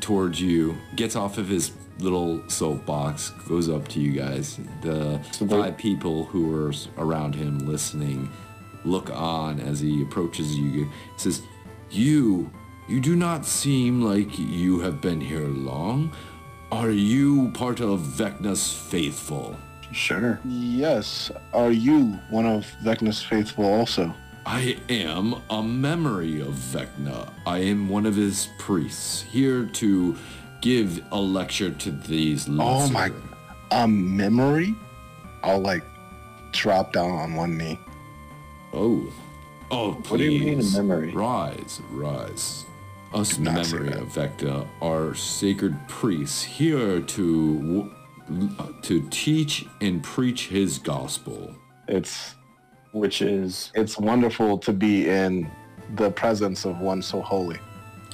Speaker 1: towards you, gets off of his little soapbox, goes up to you guys. The five people who are around him listening look on as he approaches you. He says, You, you do not seem like you have been here long. Are you part of Vecna's faithful?
Speaker 3: Sure.
Speaker 2: Yes. Are you one of Vecna's faithful also?
Speaker 1: I am a memory of Vecna. I am one of his priests, here to give a lecture to these
Speaker 2: Oh my- A memory? I'll like drop down on one knee.
Speaker 1: Oh. Oh, please.
Speaker 3: What do you mean a memory?
Speaker 1: Rise, rise. Us memory of Vecna are sacred priests here to to teach and preach his gospel.
Speaker 2: It's
Speaker 3: Which is
Speaker 2: it's wonderful to be in the presence of one so holy.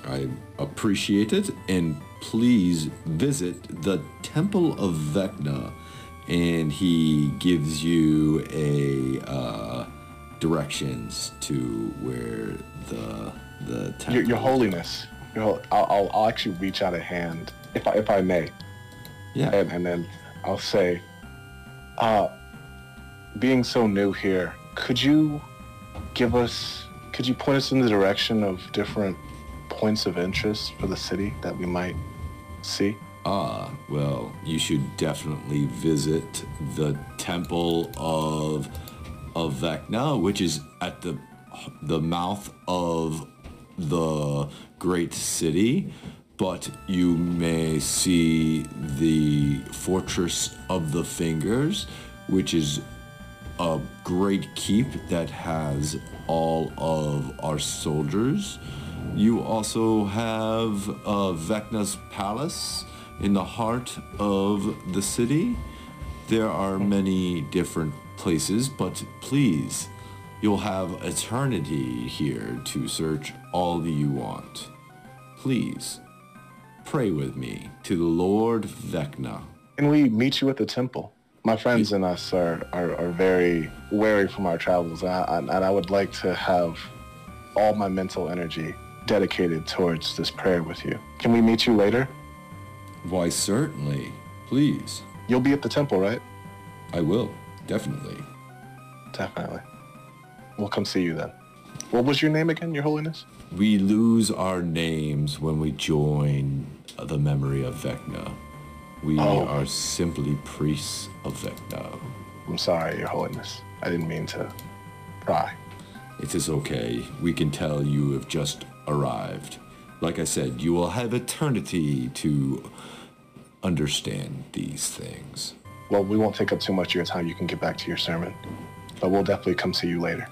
Speaker 1: I appreciate it, and please visit the Temple of Vecna. And he gives you a uh, directions to where the the temple.
Speaker 2: Your, your holiness. Your, hol- I'll, I'll, I'll actually reach out a hand, if I, if I may.
Speaker 1: Yeah.
Speaker 2: and, and then I'll say, uh, being so new here, could you give us, could you point us in the direction of different points of interest for the city that we might see?
Speaker 1: Ah, well, you should definitely visit the Temple of of Vecna, which is at the the mouth of the great city. But you may see the Fortress of the Fingers, which is a great keep that has all of our soldiers. You also have uh, Vecna's palace in the heart of the city. There are many different places, but please, you'll have eternity here to search all that you want. Please, pray with me to the Lord Vecna.
Speaker 2: Can we meet you at the temple? My friends and us are, are, are very wary from our travels, and I, and I would like to have all my mental energy dedicated towards this prayer with you. Can we meet you later?
Speaker 1: Why, certainly. Please,
Speaker 2: You'll be at the temple, right?
Speaker 1: I will. Definitely.
Speaker 2: Definitely. We'll come see you then. What was your name again, Your Holiness?
Speaker 1: We lose our names when we join the memory of Vecna. We
Speaker 2: Oh.
Speaker 1: are simply priests of Vecna.
Speaker 2: I'm sorry, Your Holiness. I didn't mean to pry.
Speaker 1: It is okay. We can tell you have just arrived. Like I said, you will have eternity to understand these things.
Speaker 2: Well, we won't take up too much of your time. You can get back to your sermon. But we'll definitely come see you later.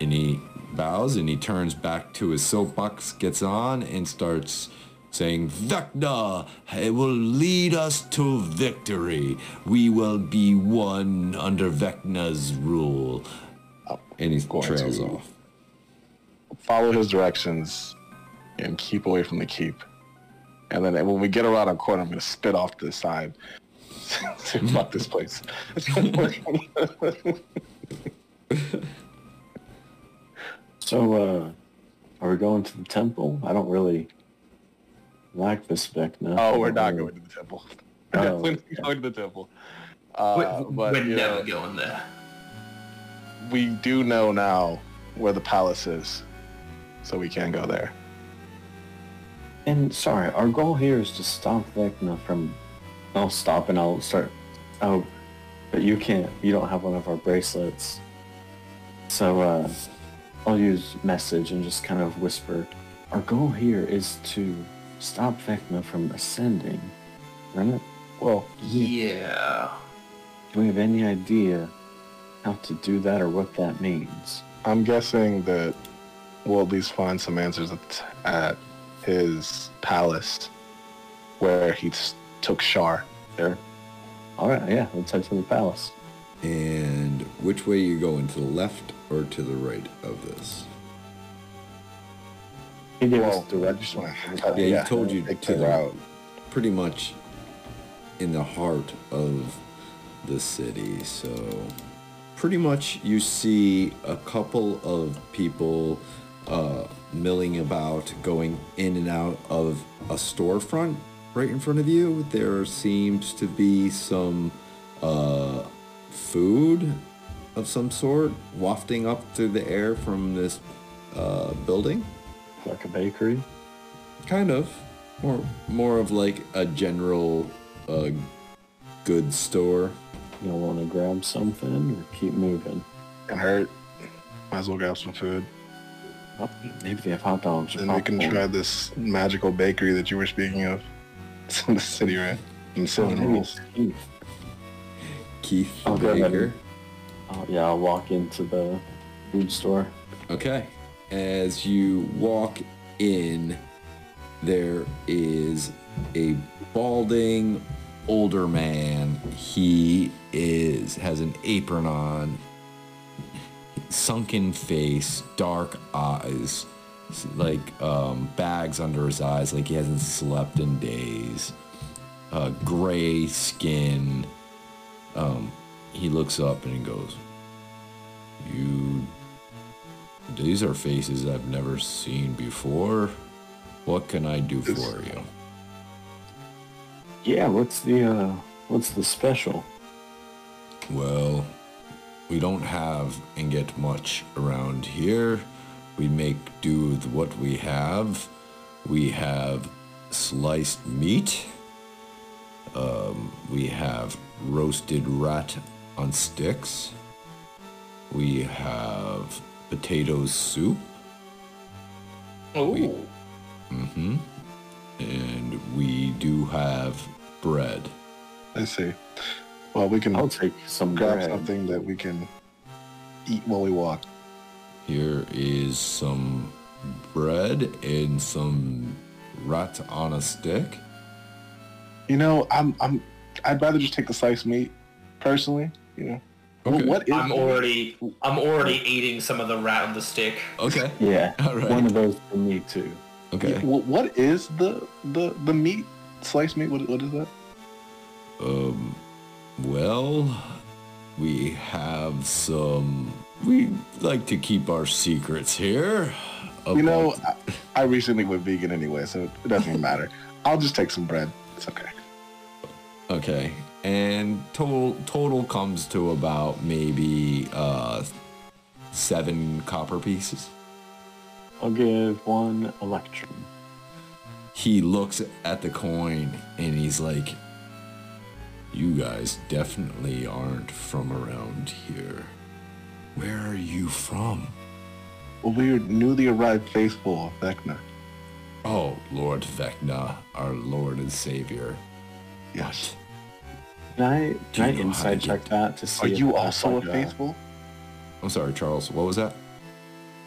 Speaker 1: And he bows and he turns back to his soapbox, gets on, and starts saying, Vecna, it will lead us to victory. We will be one under Vecna's rule. Oh, and he trails off.
Speaker 2: follow his directions and keep away from the keep. And then when we get around a corner, I'm gonna spit off to the side. Say, Fuck this place.
Speaker 3: So, uh, are we going to the temple? I don't really like this Vecna.
Speaker 2: oh, we're not going to the temple.
Speaker 3: Oh,
Speaker 2: Definitely
Speaker 3: okay.
Speaker 2: not going to the temple. Uh,
Speaker 4: we're
Speaker 2: but
Speaker 4: we're never
Speaker 2: know,
Speaker 4: going there.
Speaker 2: we do know now where the palace is, so we can go there.
Speaker 3: And sorry, our goal here is to stop Vecna from. I'll stop and I'll start. Oh, but you can't. You don't have one of our bracelets. So uh, I'll use message and just kind of whisper. Our goal here is to stop Vecna from ascending. Right?
Speaker 2: Well,
Speaker 4: Yeah.
Speaker 3: Do we have any idea how to do that or what that means?
Speaker 2: I'm guessing that we'll at least find some answers at, at his palace where he took Shar.
Speaker 3: there. All right. Yeah. Let's head to the palace.
Speaker 1: And which way you going, to the left or to the right of this?
Speaker 3: He gave
Speaker 2: Well,
Speaker 3: us direction.
Speaker 2: want
Speaker 1: Yeah, he
Speaker 2: yeah,
Speaker 1: told you to
Speaker 2: the
Speaker 1: the
Speaker 2: route.
Speaker 1: pretty much in the heart of the city. So pretty much you see a couple of people uh, milling about, going in and out of a storefront right in front of you. There seems to be some uh, food of some sort wafting up through the air from this uh, building.
Speaker 3: Like a bakery.
Speaker 1: Kind of. More more of like a general uh goods store.
Speaker 3: You don't want to grab something or keep moving.
Speaker 2: And hurt. Might as well grab some food.
Speaker 3: Oh, maybe they have hot dogs. or
Speaker 2: And we can try this magical bakery that you were speaking of. It's in the city, right? And
Speaker 3: Oh,
Speaker 2: cinnamon
Speaker 3: maybe
Speaker 2: rolls.
Speaker 3: it's Keith.
Speaker 1: Keith
Speaker 3: I'll go ahead
Speaker 1: Baker.
Speaker 3: Oh, yeah, I'll walk into the food store.
Speaker 1: Okay. As you walk in, there is a balding older man. He is has an apron on, sunken face, dark eyes, like um, bags under his eyes, like he hasn't slept in days. Uh, gray skin. Um, he looks up and he goes, "You these are faces I've never seen before. What can I do for you?
Speaker 3: Yeah, what's the uh what's the special?
Speaker 1: Well, we don't have and get much around here. We make do with what we have. We have sliced meat. Um, we have roasted rat on sticks. We have potato soup.
Speaker 4: Ooh.
Speaker 1: Mm-hmm. And we do have bread.
Speaker 2: I see. Well, we can
Speaker 3: I'll take some
Speaker 2: grab
Speaker 3: bread.
Speaker 2: something that we can eat while we walk.
Speaker 1: Here is some bread and some rat on a stick.
Speaker 2: You know, I'm I'm I'd rather just take the sliced meat, personally. You know. Wh-
Speaker 1: Okay.
Speaker 2: What is
Speaker 4: I'm already I'm already eating some of the rat on the stick.
Speaker 1: Okay.
Speaker 3: Yeah,
Speaker 1: All right.
Speaker 3: one of those for me too.
Speaker 1: Okay.
Speaker 2: Wh- what is the the the meat? Sliced meat? What what is that?
Speaker 1: Um, well, we have some. We like to keep our secrets here.
Speaker 2: You know, I, I recently went vegan anyway, so it doesn't even matter. I'll just take some bread. It's okay.
Speaker 1: Okay. And total total comes to about maybe uh seven copper pieces.
Speaker 3: I'll give one electrum.
Speaker 1: He looks at the coin and he's like, You guys definitely aren't from around here. Where are you from?
Speaker 2: Well, we are newly arrived faithful of Vecna.
Speaker 1: Oh, Lord Vecna, our Lord and Savior.
Speaker 2: Yes.
Speaker 3: Can I can I
Speaker 1: you
Speaker 3: insight
Speaker 1: to
Speaker 3: check that to see?
Speaker 2: Are
Speaker 3: if
Speaker 2: you
Speaker 3: that's
Speaker 2: also a faithful?
Speaker 1: I'm sorry, Charles. What was that?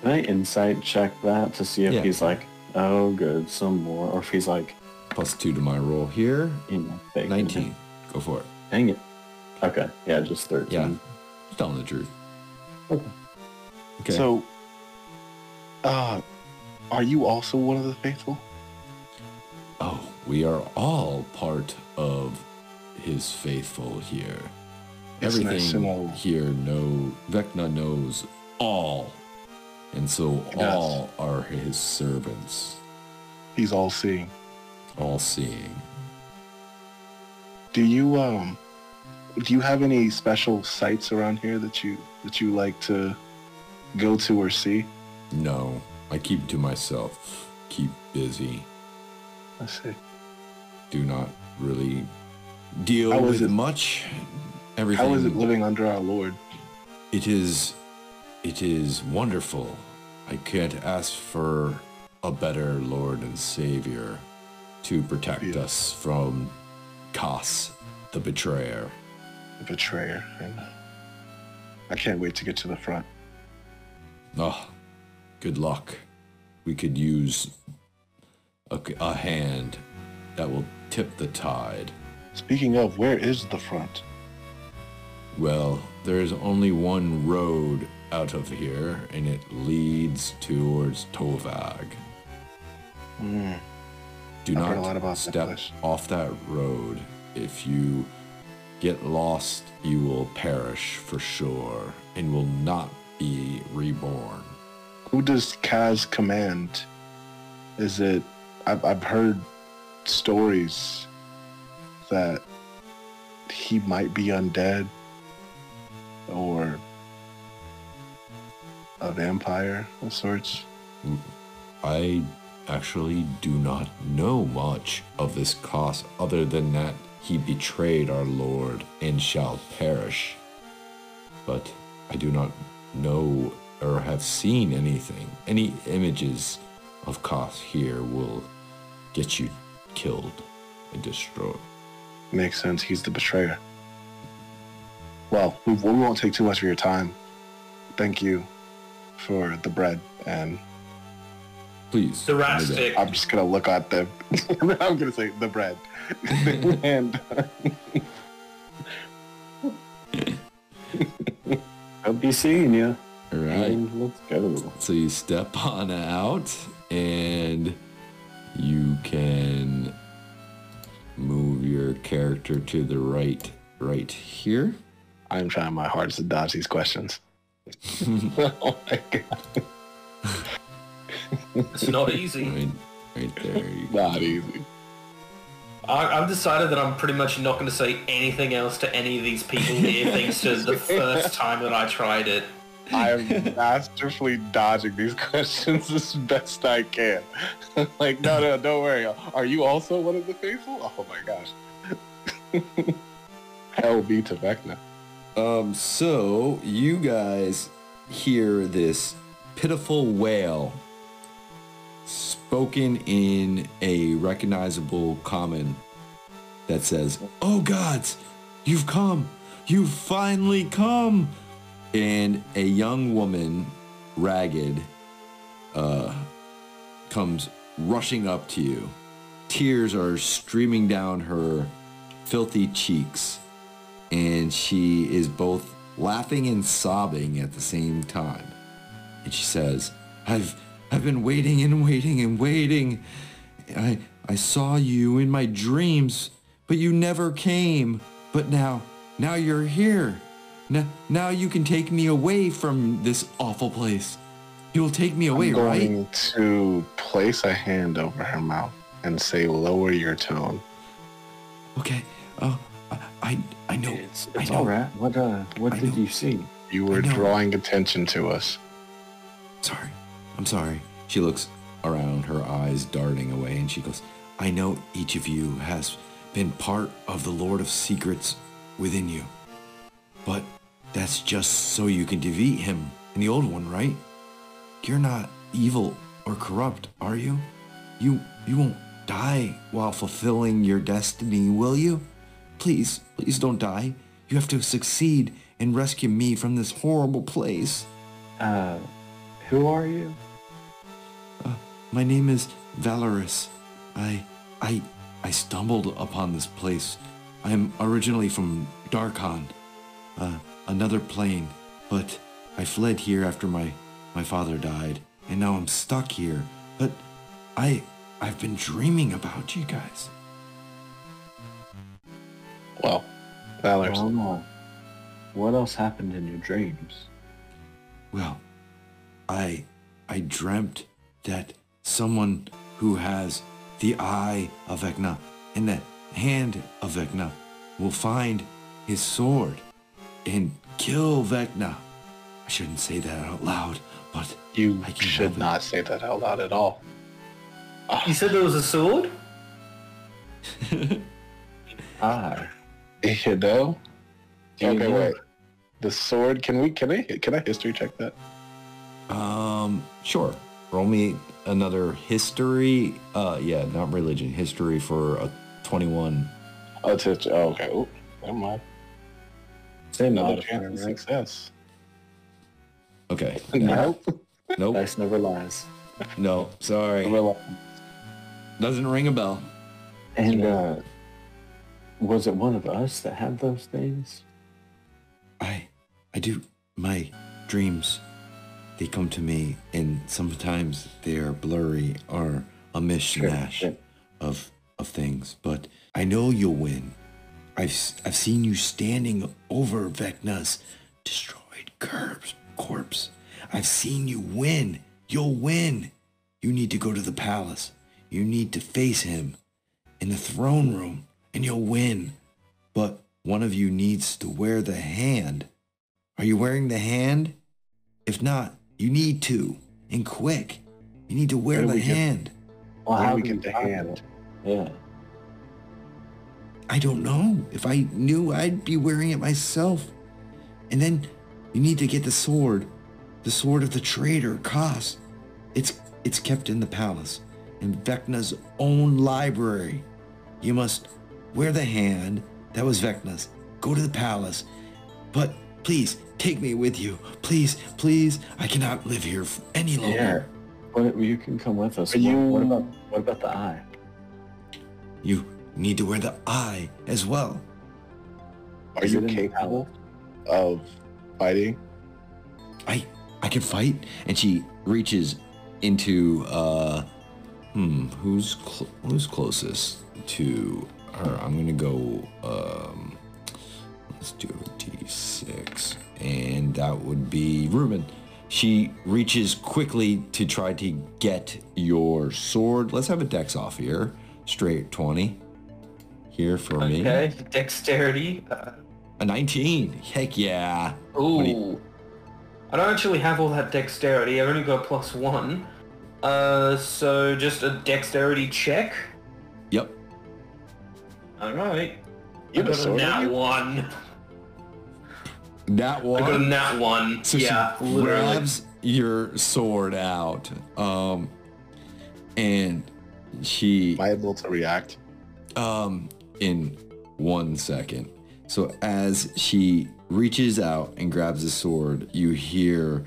Speaker 3: Can I insight check that to see if
Speaker 1: Yeah.
Speaker 3: he's like, oh, good, some more, or if he's like,
Speaker 1: Plus two to my roll here.
Speaker 3: you know,
Speaker 1: 19. Go for it.
Speaker 3: Dang it. Okay, yeah, just thirteen.
Speaker 1: Yeah. Just telling the truth.
Speaker 3: Okay.
Speaker 1: Okay.
Speaker 2: So, Uh, are you also one of the faithful?
Speaker 1: Oh, we are all part of his faithful here.
Speaker 2: It's
Speaker 1: Everything
Speaker 2: know.
Speaker 1: here know Vecna knows all. And so all are his servants,
Speaker 2: He's all seeing.
Speaker 1: all seeing.
Speaker 2: Do you um do you have any special sites around here that you that you like to go to or see?
Speaker 1: No, I keep to myself. Keep busy.
Speaker 2: I see.
Speaker 1: Do not really deal
Speaker 2: How
Speaker 1: with
Speaker 2: it-
Speaker 1: much. Everything.
Speaker 2: How is it living under our Lord?
Speaker 1: It is it is wonderful. I can't ask for a better Lord and Savior to protect
Speaker 2: Yeah.
Speaker 1: us from Kas, the betrayer.
Speaker 2: The betrayer. I can't wait to get to the front.
Speaker 1: Oh, good luck. We could use a, a hand that will tip the tide.
Speaker 2: Speaking of, where is the front?
Speaker 1: Well, there's only one road out of here, and it leads towards Tovag.
Speaker 2: Mm,
Speaker 1: Do
Speaker 2: I've
Speaker 1: not step off that road. If you get lost, you will perish for sure and will not be reborn.
Speaker 2: who does Kas command? Is it? I've I've heard stories that he might be undead or a vampire of sorts.
Speaker 1: I actually do not know much of this cause other than that he betrayed our Lord and shall perish. But I do not know or have seen anything. Any images of Kas here will get you killed and destroyed.
Speaker 2: Makes sense. He's the betrayer. Well, we, we won't take too much of your time. Thank you for the bread, and
Speaker 1: Please.
Speaker 4: The rat stick.
Speaker 2: I'm just gonna look at them. I'm gonna say the bread, and
Speaker 3: I'll be seeing you.
Speaker 1: All right.
Speaker 3: let's go.
Speaker 1: So you step on out and you can move your character to the right right here.
Speaker 2: I'm trying my hardest to dodge these questions. oh my god,
Speaker 4: It's not easy.
Speaker 1: Right, right there.
Speaker 2: Not easy.
Speaker 4: I, I've decided that I'm pretty much not going to say anything else to any of these people here, thanks to the first time that I tried it.
Speaker 2: I'm masterfully dodging these questions as best I can. like, no, no, don't worry. Are you also one of the faithful? Oh my gosh. Hell be to Vecna.
Speaker 1: Um, so you guys hear this pitiful wail spoken in a recognizable common that says, Oh gods, you've come! You've finally come! And a young woman, ragged, uh, comes rushing up to you. Tears are streaming down her filthy cheeks and she is both laughing and sobbing at the same time. And she says, "I've I've been waiting and waiting and waiting. I I saw you in my dreams, but you never came. But now now you're here. Now, now you can take me away from this awful place. You'll take me away, right?
Speaker 2: I'm
Speaker 1: right?
Speaker 2: going to place a hand over her mouth and say, lower your tone.
Speaker 1: Okay. Oh, I I, I know.
Speaker 3: It's,
Speaker 1: I know.
Speaker 3: all right. What uh, what
Speaker 1: I
Speaker 3: did
Speaker 1: know.
Speaker 3: you see?
Speaker 2: You were drawing attention to us.
Speaker 1: Sorry. I'm sorry. She looks around, her eyes darting away, and she goes, I know each of you has been part of the Lord of Secrets within you. But that's just so you can defeat him and the old one, right? You're not evil or corrupt, are you? You you won't die while fulfilling your destiny, will you? Please, please don't die. You have to succeed and rescue me from this horrible place.
Speaker 3: Uh, who are you?
Speaker 1: My name is Valorous. I, I, I stumbled upon this place. I'm originally from Darkon, uh, another plane, but I fled here after my, my father died, and now I'm stuck here. But I I've been dreaming about you guys.
Speaker 2: Well, Valor.
Speaker 3: Well, no. What else happened in your dreams?
Speaker 1: Well, I I dreamt that someone who has the eye of Vecna and the hand of Vecna will find his sword and kill Vecna. I shouldn't say that out loud, but
Speaker 2: You
Speaker 1: I can
Speaker 2: should
Speaker 1: help it.
Speaker 2: not say that out loud at all.
Speaker 4: You said there was a sword?
Speaker 3: ah,
Speaker 2: You know? Okay, wait. The sword. Can we? Can I? Can I history check that?
Speaker 1: Um sure. Roll me another history. Uh yeah, not religion, history for a 21.
Speaker 2: Oh, it's, it's, oh okay. Oh, never mind.
Speaker 3: Say
Speaker 2: Another
Speaker 3: no.
Speaker 2: chance of success.
Speaker 1: Okay.
Speaker 2: Nope.
Speaker 1: Nope.
Speaker 3: Dice never lies.
Speaker 1: No, sorry.
Speaker 3: Never lies.
Speaker 1: Doesn't ring a bell.
Speaker 3: And uh, was it one of us that had those things?
Speaker 1: I I do my dreams they come to me and sometimes they are blurry or a mishmash
Speaker 3: sure.
Speaker 1: of of things but I know you'll win I've I've seen you standing over Vecna's destroyed corpse corpse I've seen you win you'll win you need to go to the palace you need to face him in the throne room and you'll win but one of you needs to wear the hand. Are you wearing the hand? If not, you need to. And quick. You need to wear the
Speaker 2: we get-
Speaker 1: hand.
Speaker 3: Well,
Speaker 2: Where do we get the hand?
Speaker 3: Yeah.
Speaker 1: I don't know. If I knew, I'd be wearing it myself. And then you need to get the sword. The sword of the traitor, Kas. It's it's kept in the palace, in Vecna's own library. You must wear the hand that was Vecna's. Go to the palace. But please, take me with you. Please, please. I cannot live here f- any longer.
Speaker 3: Yeah. What, you can come with us.
Speaker 2: Are you-
Speaker 3: What about what about the eye?
Speaker 1: You need to wear the eye as well.
Speaker 2: Are
Speaker 3: Is
Speaker 2: you
Speaker 3: it in the
Speaker 2: capable of fighting?
Speaker 1: I I can fight. And she reaches into uh hmm, who's cl- who's closest to her? I'm gonna go um let's do a D6. And that would be Ruben. She reaches quickly to try to get your sword. Let's have a dex off here. Straight 20. Here for me.
Speaker 4: Okay, dexterity. Uh,
Speaker 1: A 19. Heck yeah.
Speaker 4: ooh.
Speaker 1: You-
Speaker 4: I don't actually have all that dexterity. I've only got plus one. Uh, so just a dexterity check.
Speaker 1: Yep.
Speaker 4: All right.
Speaker 2: You
Speaker 4: I
Speaker 2: have a
Speaker 4: got a nat one.
Speaker 1: That one.
Speaker 4: I got a nat one.
Speaker 1: So
Speaker 4: yeah,
Speaker 1: she
Speaker 4: literally.
Speaker 1: grabs your sword out, um, and she,
Speaker 2: Am I able to react?
Speaker 1: um, in one second. So as she reaches out and grabs the sword, you hear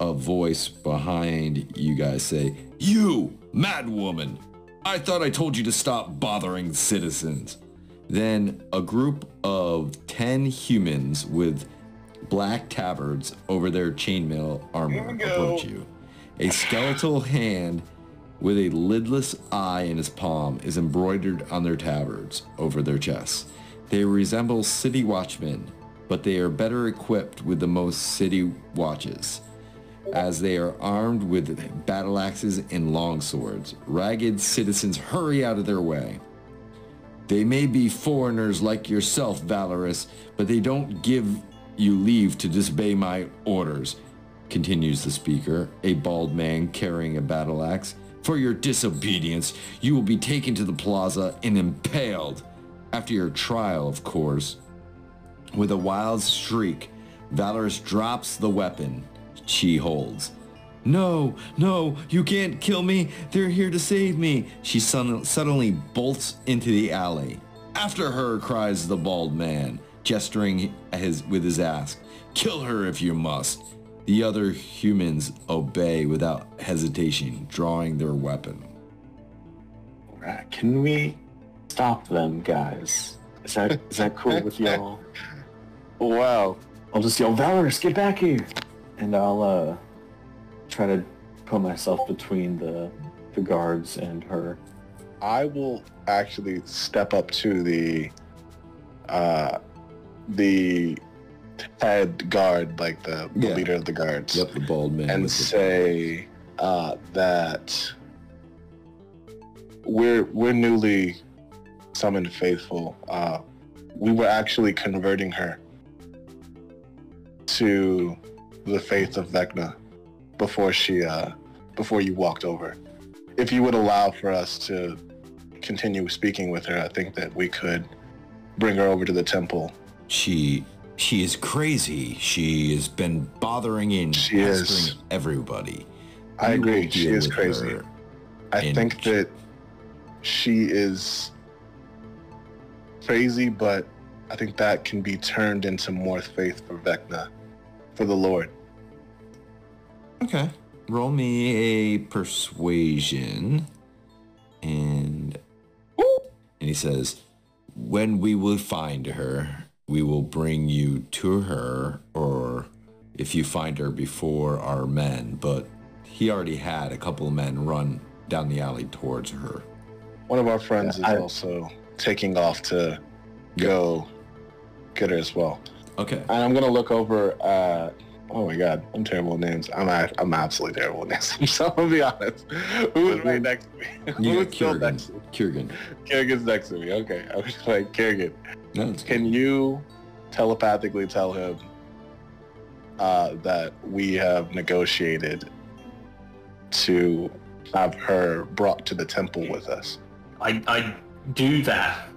Speaker 1: a voice behind you guys say, "You, mad woman! I thought I told you to stop bothering citizens." Then a group of ten humans with black tabards over their chainmail armor approach you. A skeletal hand with a lidless eye in his palm is embroidered on their tabards over their chests. They resemble city watchmen, but they are better equipped with the most city watches, as they are armed with battle axes and long swords. Ragged citizens hurry out of their way. They may be foreigners like yourself, Valorous, but they don't give you leave to disobey my orders, continues the speaker, a bald man carrying a battle axe. For your disobedience, you will be taken to the plaza and impaled. After your trial, of course. With a wild shriek, Valorous drops the weapon she holds. No, no, you can't kill me. They're here to save me. She sudden- suddenly bolts into the alley. After her, cries the bald man, gesturing his, with his axe. Kill her if you must. The other humans obey without hesitation, drawing their weapon.
Speaker 3: Right. Can we stop them, guys? Is that is that cool with y'all?
Speaker 2: Wow.
Speaker 3: I'll just yell, Valorous, get back here! And I'll uh try to put myself between the the guards and her.
Speaker 2: I will actually step up to the uh the head guard, like the, the
Speaker 1: Yeah.
Speaker 2: leader of the guards,
Speaker 1: Yep, the bald man.
Speaker 2: and say uh, that we're we're newly summoned faithful. Uh, we were actually converting her to the faith of Vecna before she uh, before you walked over. If you would allow for us to continue speaking with her, I think that we could bring her over to the temple.
Speaker 1: She she is crazy. She has been bothering and
Speaker 2: She is.
Speaker 1: pestering everybody.
Speaker 2: I
Speaker 1: We will
Speaker 2: agree. She is crazy. I think
Speaker 1: she-
Speaker 2: that she is crazy, but I think that can be turned into more faith for Vecna, for the Lord.
Speaker 1: Okay. Roll me a persuasion. And and he says, "When we will find her, we will bring you to her or if you find her before our men, but he already had a couple of men run down the alley towards her.
Speaker 2: One of our friends
Speaker 3: Yeah, I-
Speaker 2: is also taking off to go get her as well.
Speaker 1: Okay.
Speaker 2: And I'm gonna look over. Uh, oh my God, I'm terrible with names. I'm a- I'm absolutely terrible with names. so I'm gonna be honest. Who is right next to me?
Speaker 1: You
Speaker 2: Who
Speaker 1: got
Speaker 2: still
Speaker 1: Kurgan.
Speaker 2: next to me?
Speaker 1: Kurgan.
Speaker 2: Kerrigan's next to me. Okay, I was like Kerrigan.
Speaker 1: No, it's
Speaker 2: Can you telepathically tell him uh, that we have negotiated to have her brought to the temple with us?
Speaker 4: I, I do that.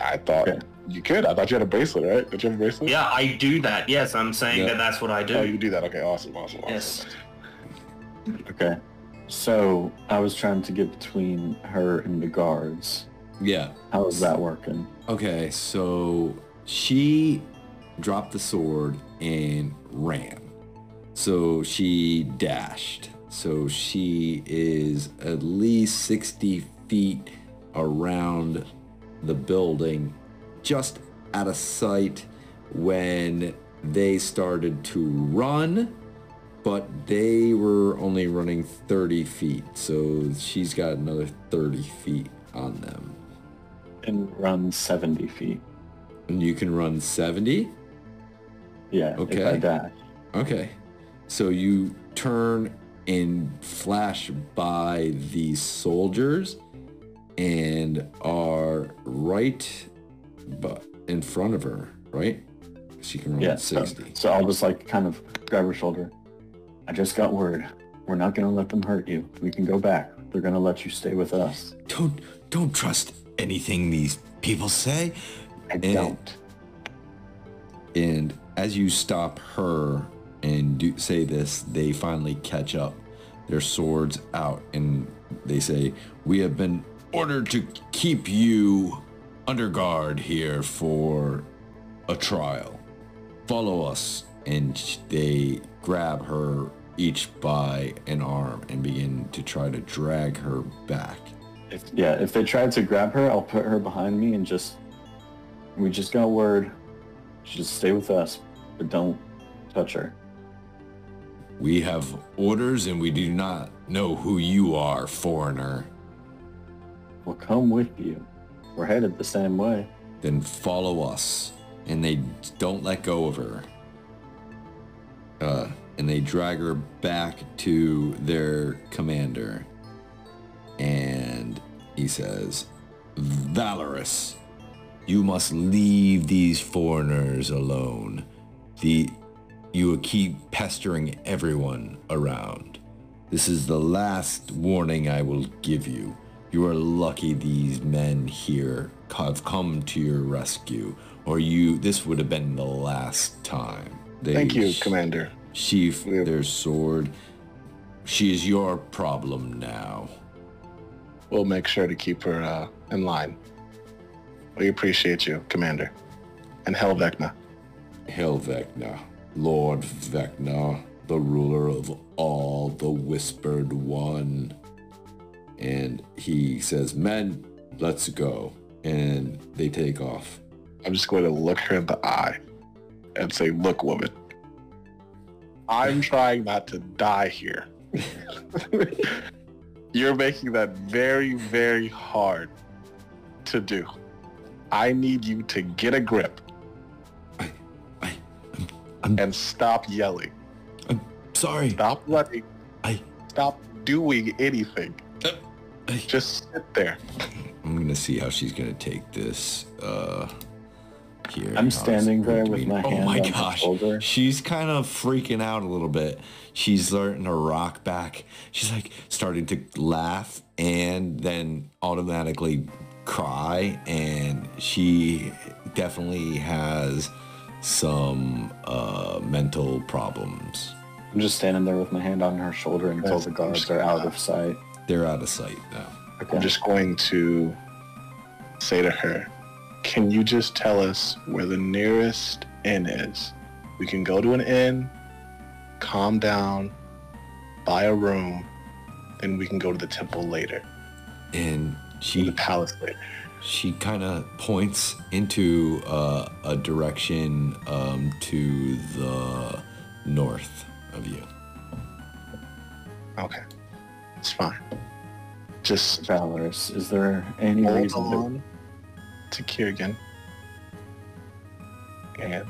Speaker 2: I thought
Speaker 3: Okay.
Speaker 2: You could. I thought you had a bracelet, right? Did you have a bracelet?
Speaker 4: Yeah, I do that. Yes, I'm saying
Speaker 1: Yeah.
Speaker 4: that that's what I do.
Speaker 2: Oh, you do that. Okay, awesome, awesome, awesome.
Speaker 4: yes.
Speaker 3: Okay. So I was trying to get between her and the guards.
Speaker 1: Yeah.
Speaker 3: How is that working?
Speaker 1: Okay, so she dropped the sword and ran. So she dashed. So she is at least 60 feet around the building, just out of sight when they started to run, but they were only running 30 feet. So she's got another 30 feet on them.
Speaker 3: And run 70 feet.
Speaker 1: And you can run 70?
Speaker 3: Yeah, if
Speaker 1: Okay.
Speaker 3: I dash.
Speaker 1: Okay. So you turn and flash by these soldiers and are right bu- in front of her, right? She can run
Speaker 3: Yeah, so,
Speaker 1: 60.
Speaker 3: so I'll just like kind of grab her shoulder. I just got word. We're not gonna let them hurt you. We can go back. They're gonna let you stay with us.
Speaker 1: Don't don't trust anything these people say.
Speaker 3: I
Speaker 1: And-
Speaker 3: don't.
Speaker 1: And as you stop her and do say this, they finally catch up, their swords out, and they say, "We have been ordered to keep you under guard here for a trial. Follow us." And they grab her each by an arm and begin to try to drag her back.
Speaker 3: If, yeah, if they try to grab her, I'll put her behind me and just. We just got word. Just stay with us, but don't touch her.
Speaker 1: We have orders and we do not know who you are, foreigner.
Speaker 3: We'll come with you. We're headed the same way.
Speaker 1: then follow us. And they don't let go of her. Uh, and they drag her back to their commander. And he says, Valorous, you must leave these foreigners alone. The you will keep pestering everyone around. This is the last warning I will give you. You are lucky these men here have come to your rescue, or you this would have been the last time. They
Speaker 2: Thank you,
Speaker 1: sh-
Speaker 2: Commander.
Speaker 1: Sheath their sword. She is your problem now.
Speaker 2: We'll make sure to keep her uh, in line. We appreciate you, Commander. And Hell Vecna.
Speaker 1: Hail Vecna, Lord Vecna, the ruler of all, the Whispered One. And he says, Men, let's go. And they take off.
Speaker 2: I'm just going to look her in the eye and say, look, woman, I'm trying not to die here. You're making that very, very hard to do. I need you to get a grip
Speaker 1: I, I, I'm, I'm,
Speaker 2: and stop yelling.
Speaker 1: I'm sorry.
Speaker 2: Stop running.
Speaker 1: I,
Speaker 2: Stop doing anything.
Speaker 1: I,
Speaker 2: Just sit there.
Speaker 1: I'm gonna see how she's gonna take this. Uh, here.
Speaker 3: I'm standing there with my
Speaker 1: oh
Speaker 3: hand
Speaker 1: my
Speaker 3: on her
Speaker 1: gosh.
Speaker 3: shoulder.
Speaker 1: She's kind of freaking out a little bit. She's starting to rock back. She's like starting to laugh and then automatically cry. And she definitely has some uh, mental problems.
Speaker 3: I'm just standing there with my hand on her shoulder until the guards are out of sight.
Speaker 1: They're out of sight now.
Speaker 3: Okay.
Speaker 2: I'm just going to say to her, can you just tell us where the nearest inn is? We can go to an inn, calm down, buy a room, then we can go to the temple later,
Speaker 1: And
Speaker 2: to the
Speaker 1: she
Speaker 2: palace later.
Speaker 1: she kind of points into uh, a direction um, to the north of you.
Speaker 2: Okay, it's fine. Just
Speaker 3: Valorous, is there any
Speaker 2: hold
Speaker 3: reason that
Speaker 2: on to Kiergan, and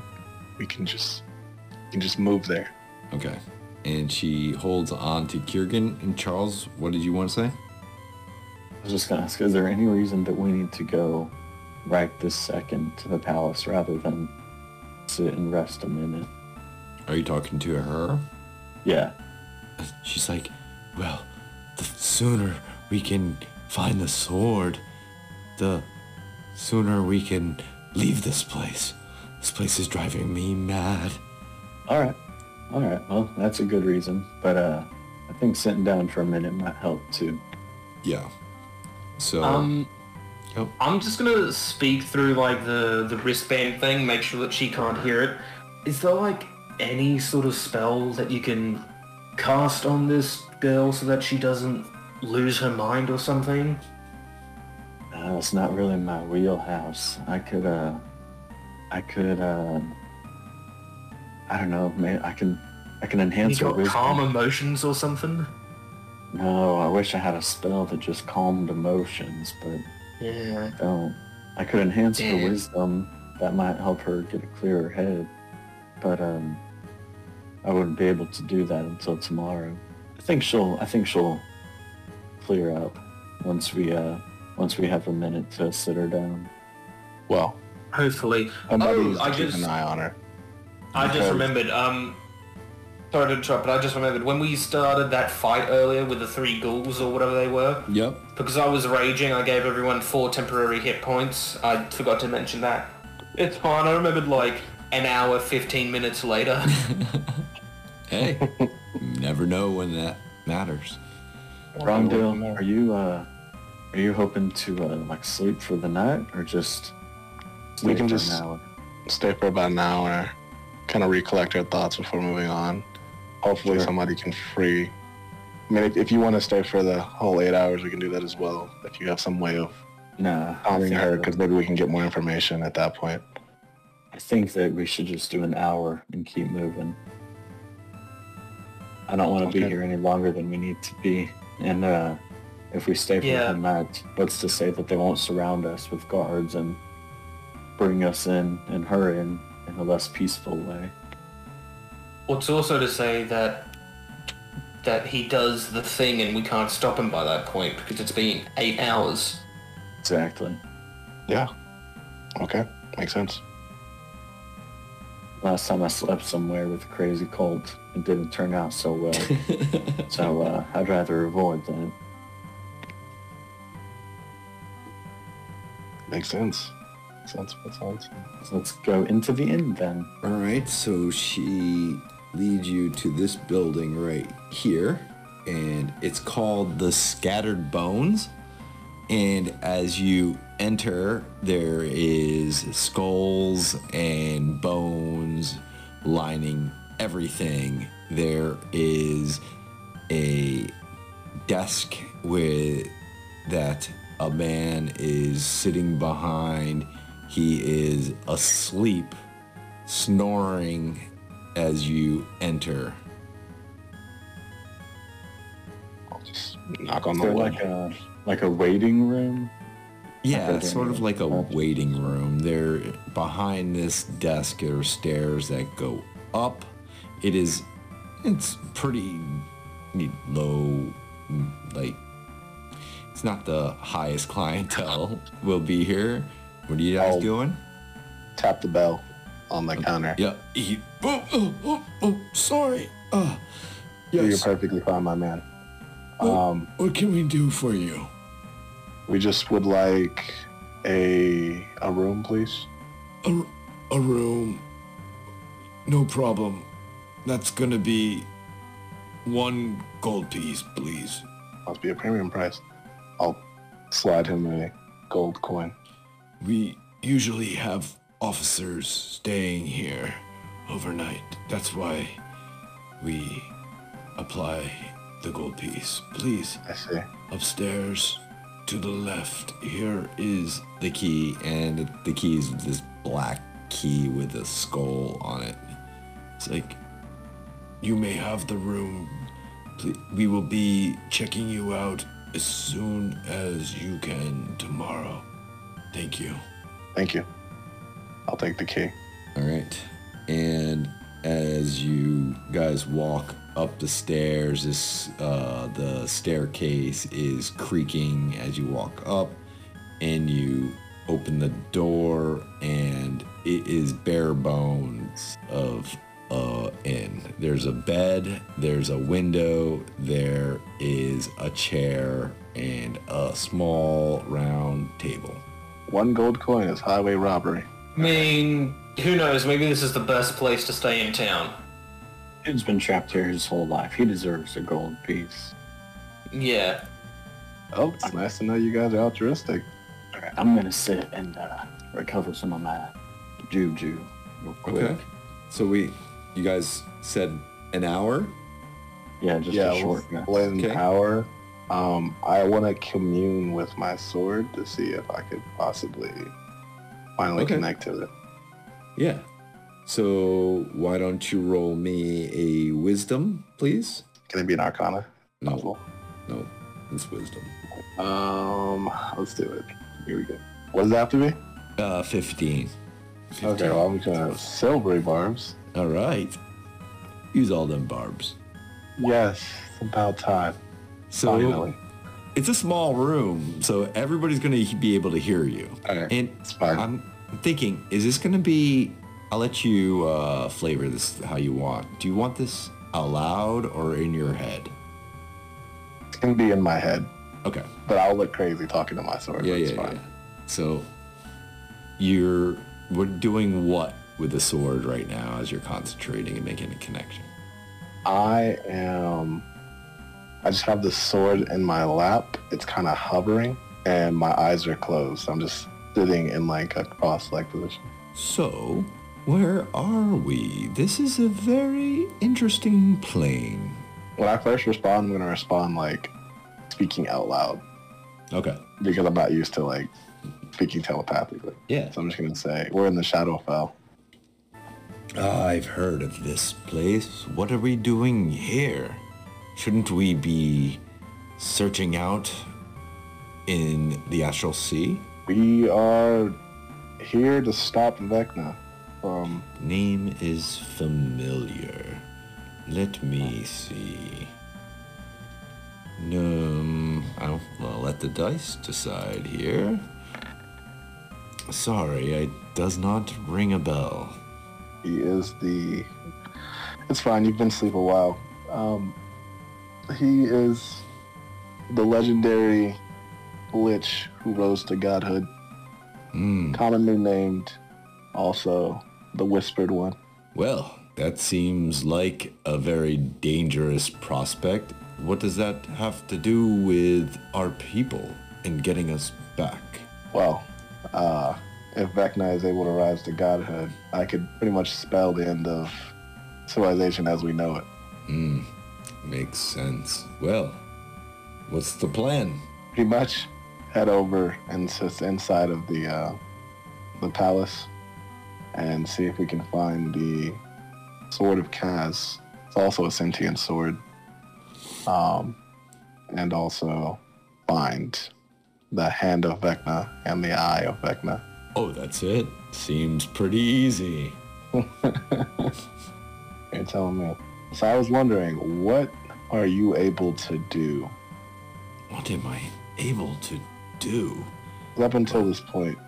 Speaker 2: we can just we can just move there.
Speaker 1: Okay. And she holds on to Kiergan. And Charles, what did you want to say?
Speaker 3: I was just gonna ask, is there any reason that we need to go right this second to the palace rather than sit and rest a minute?
Speaker 1: Are you talking to her?
Speaker 3: Yeah.
Speaker 1: She's like, well, the sooner we can find the sword, the sooner we can leave this place. This place is driving me mad.
Speaker 3: Alright. Alright, well that's a good reason. But uh I think sitting down for a minute might help too.
Speaker 1: Yeah. So,
Speaker 4: Um,
Speaker 1: yep.
Speaker 4: I'm just gonna speak through like the the wristband thing, make sure that she can't hear it. Is there like any sort of spell that you can cast on this girl so that she doesn't lose her mind or something?
Speaker 3: Uh, it's not really my wheelhouse. I could uh I could uh I don't know, man I can I can enhance her
Speaker 4: got
Speaker 3: wisdom.
Speaker 4: calm emotions or something?
Speaker 3: No, I wish I had a spell that just calmed emotions, but
Speaker 4: Yeah.
Speaker 3: I don't. I could enhance her wisdom. That might help her get a clearer head. But um I wouldn't be able to do that until tomorrow. I think she'll I think she'll clear up once we uh once we have a minute to sit her down.
Speaker 2: Well,
Speaker 4: Hopefully.
Speaker 2: somebody
Speaker 4: Oh,
Speaker 2: needs to
Speaker 4: I
Speaker 2: keep
Speaker 4: just-
Speaker 2: an eye on her.
Speaker 4: I just remembered, um, sorry to interrupt, but I just remembered when we started that fight earlier with the three ghouls or whatever they were,
Speaker 1: Yep.
Speaker 4: because I was raging, I gave everyone four temporary hit points. I forgot to mention that. It's fine, I remembered like an hour, 15 minutes later.
Speaker 1: Hey, you never know when that matters.
Speaker 3: Rondale, are you uh are you hoping to uh, like sleep for the night or just
Speaker 2: We can just-
Speaker 3: hour?
Speaker 2: Stay for about an hour, kind of recollect our thoughts before moving on. Hopefully,
Speaker 3: Sure.
Speaker 2: somebody can free. I mean, if, if you want to stay for the whole eight hours, we can do that as well. If you have some way of
Speaker 3: Nah. I
Speaker 2: calming her, because maybe we can get more information at that point.
Speaker 3: I think that we should just do an hour and keep moving. I don't want to be here any longer than we need to be. And uh, if we stay for
Speaker 4: Yeah.
Speaker 3: the night, what's to say that they won't surround us with guards and bring us in and her in in a less peaceful way?
Speaker 4: What's also to say that that he does the thing and we can't stop him by that point because it's been eight hours.
Speaker 3: Exactly.
Speaker 2: Yeah. Okay. Makes sense.
Speaker 3: Last time I slept somewhere with a crazy cult, it didn't turn out so well. so uh, I'd rather avoid that.
Speaker 2: Makes sense. Makes sense. Makes sense.
Speaker 3: So let's go into the inn then.
Speaker 1: All right, so she leads you to this building right here, and it's called the Scattered Bones. And as you enter, there is skulls and bones lining everything. There is a desk with that a man is sitting behind. He is asleep, snoring as you enter.
Speaker 2: I'll just Knock on the
Speaker 3: there like a like a waiting room?
Speaker 1: Yeah,
Speaker 3: Okay.
Speaker 1: sort of like a waiting room. There, behind this desk are stairs that go up. It is, it's pretty low, like, it's not the highest clientele will be here. What are you guys
Speaker 2: Oh.
Speaker 1: doing?
Speaker 2: Tap the bell on the counter.
Speaker 1: Yeah, he, oh, oh, oh, oh, sorry. Uh,
Speaker 2: You're perfectly fine, my man.
Speaker 1: Well-
Speaker 2: Um,
Speaker 1: what can we do for you?
Speaker 2: We just would like a a room, please.
Speaker 1: A, a room. No problem. That's gonna be one gold piece, please.
Speaker 2: Must be a premium price. I'll slide him a gold coin.
Speaker 1: We usually have officers staying here overnight. That's why we apply the gold piece. Please,
Speaker 2: I see.
Speaker 1: upstairs to the left. Here is the key, and the key is this black key with a skull on it. It's like, you may have the room. We will be checking you out as soon as you can tomorrow. Thank you.
Speaker 2: Thank you. I'll take the key.
Speaker 1: All right. And as you guys walk up the stairs, this uh, the staircase is creaking as you walk up, and you open the door, and it is bare bones of uh inn. There's a bed, there's a window, there is a chair, and a small round table.
Speaker 2: One gold coin is highway robbery.
Speaker 4: I mean, who knows? Maybe this is the best place to stay in town.
Speaker 3: Dude's been trapped here his whole life. He deserves a gold piece.
Speaker 4: Yeah.
Speaker 2: Oh, it's nice to know you guys are altruistic.
Speaker 3: Alright, I'm gonna sit and uh, recover some of my juju real quick.
Speaker 1: Okay. So we, you guys said an hour.
Speaker 3: Yeah, just
Speaker 2: yeah,
Speaker 3: a short.
Speaker 2: we'll
Speaker 3: Yeah.
Speaker 2: split an
Speaker 1: Okay.
Speaker 2: hour. Um, I want to commune with my sword to see if I could possibly finally
Speaker 1: Okay.
Speaker 2: connect to it.
Speaker 1: Yeah. So why don't you roll me a wisdom, please?
Speaker 2: Can it be an arcana?
Speaker 1: No, no, it's wisdom.
Speaker 2: Um, let's do it. Here we go. What does that have to be?
Speaker 1: Uh, 15. 15.
Speaker 2: Okay, well, I'm gonna silvery barbs.
Speaker 1: All right. Use all them barbs.
Speaker 2: Yes, it's about time.
Speaker 1: So
Speaker 2: Finally.
Speaker 1: it's a small room, so everybody's going to be able to hear you.
Speaker 2: Alright,
Speaker 1: And
Speaker 2: it's fine.
Speaker 1: I'm thinking, is this going to be? I'll let you uh, flavor this how you want. Do you want this out loud or in your head?
Speaker 2: It's gonna be in my head,
Speaker 1: Okay.
Speaker 2: but I'll look crazy talking to my sword.
Speaker 1: Yeah, yeah,
Speaker 2: it's
Speaker 1: yeah. So you're we're doing what with the sword right now as you're concentrating and making a connection?
Speaker 2: I am. I just have the sword in my lap. It's kind of hovering, and my eyes are closed. I'm just sitting in like a cross-leg position.
Speaker 1: So, where are we? This is a very interesting plane.
Speaker 2: When I first respond, I'm gonna respond like speaking out loud
Speaker 1: Okay.
Speaker 2: because I'm not used to like speaking telepathically.
Speaker 1: Yeah.
Speaker 2: So I'm just gonna say we're in the Shadowfell.
Speaker 1: I've heard of this place. What are we doing here? Shouldn't we be searching out in the Astral Sea?
Speaker 2: We are here to stop Vecna
Speaker 1: Name is familiar. Let me see. Um, I'll, I'll let the dice decide here. Sorry, it does not ring a bell.
Speaker 2: He is the. It's fine. You've been asleep a while. Um, he is the legendary lich who rose to godhood,
Speaker 1: Hmm.
Speaker 2: commonly named also the Whispered One.
Speaker 1: Well, that seems like a very dangerous prospect. What does that have to do with our people and getting us back?
Speaker 2: Well, uh, if Vecna is able to rise to godhood, I could pretty much spell the end of civilization as we know it.
Speaker 1: Hmm. Makes sense. Well, what's the plan?
Speaker 2: Pretty much head over and sit inside of the uh, the palace and see if we can find the sword of Kas. It's also a sentient sword. Um, and also find the hand of Vecna and the eye of Vecna.
Speaker 1: Oh, that's it? Seems pretty easy.
Speaker 2: You're telling me. So I was wondering, what are you able to do?
Speaker 1: What am I able to do?
Speaker 2: Up until this point,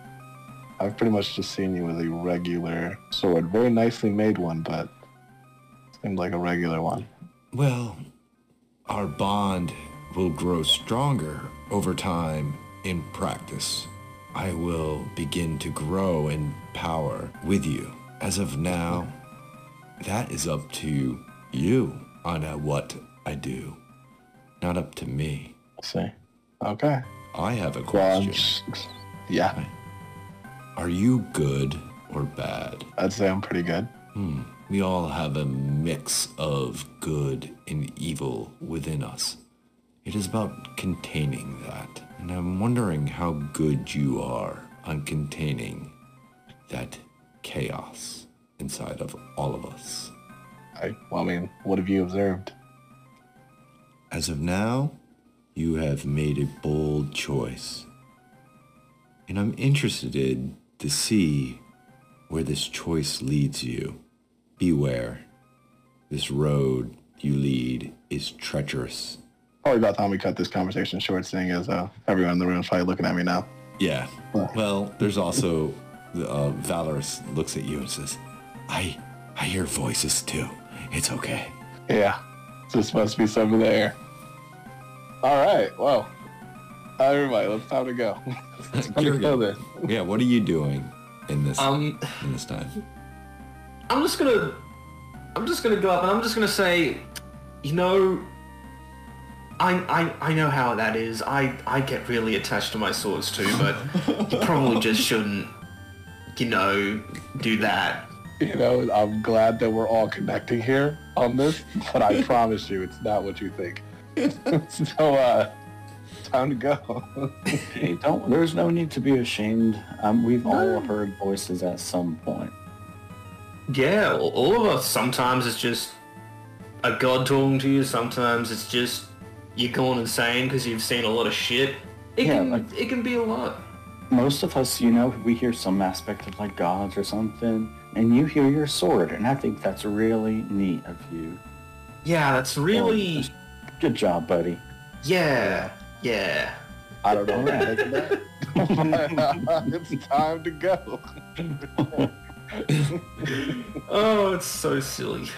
Speaker 2: I've pretty much just seen you with a regular sword. Very nicely made one, but seemed like a regular one.
Speaker 1: Well, our bond will grow stronger over time in practice. I will begin to grow in power with you. As of now, that is up to you on what I do, not up to me.
Speaker 2: see. Okay.
Speaker 1: I have a
Speaker 2: Well,
Speaker 1: question.
Speaker 2: just, yeah,
Speaker 1: Are you good or bad?
Speaker 2: I'd say I'm pretty good.
Speaker 1: Hmm. We all have a mix of good and evil within us. It is about containing that. And I'm wondering how good you are on containing that chaos inside of all of us.
Speaker 2: I, well, I mean, what have you observed?
Speaker 1: As of now, you have made a bold choice. And I'm interested to see where this choice leads you. Beware. This road you lead is treacherous.
Speaker 2: Probably about time we cut this conversation short, seeing as uh, everyone in the room is probably looking at me now.
Speaker 1: Yeah.
Speaker 2: Well.
Speaker 1: Well, there's also uh, Valorous looks at you and says, "I, I hear voices too. It's okay."
Speaker 2: Yeah, this must be something there. All right, well, everybody, let's time to go. It's time to go then.
Speaker 1: Yeah. What are you doing in this
Speaker 4: Um,
Speaker 1: in this time?
Speaker 4: I'm just gonna, I'm just gonna go up and I'm just gonna say, you know, I, I, I know how that is. I, I get really attached to my swords too, but you probably just shouldn't, you know, do that.
Speaker 2: You know, I'm glad that we're all connecting here on this, but I promise you, it's not what you think. so, uh, time to go.
Speaker 3: Hey, don't. There's no need to be ashamed. Um, we've all heard voices at some point.
Speaker 4: Yeah, all- all of us. Sometimes it's just a god talking to you. Sometimes it's just you're going insane because you've seen a lot of shit. It
Speaker 3: Yeah,
Speaker 4: can,
Speaker 3: like-
Speaker 4: it can be a lot.
Speaker 3: Most of us, you know, we hear some aspect of like gods or something, and you hear your sword, and I think that's really neat of you.
Speaker 4: Yeah, that's really.
Speaker 3: Good job, buddy.
Speaker 4: Yeah, yeah.
Speaker 2: I don't know what to think of that. it's time to go.
Speaker 4: Oh, it's so silly.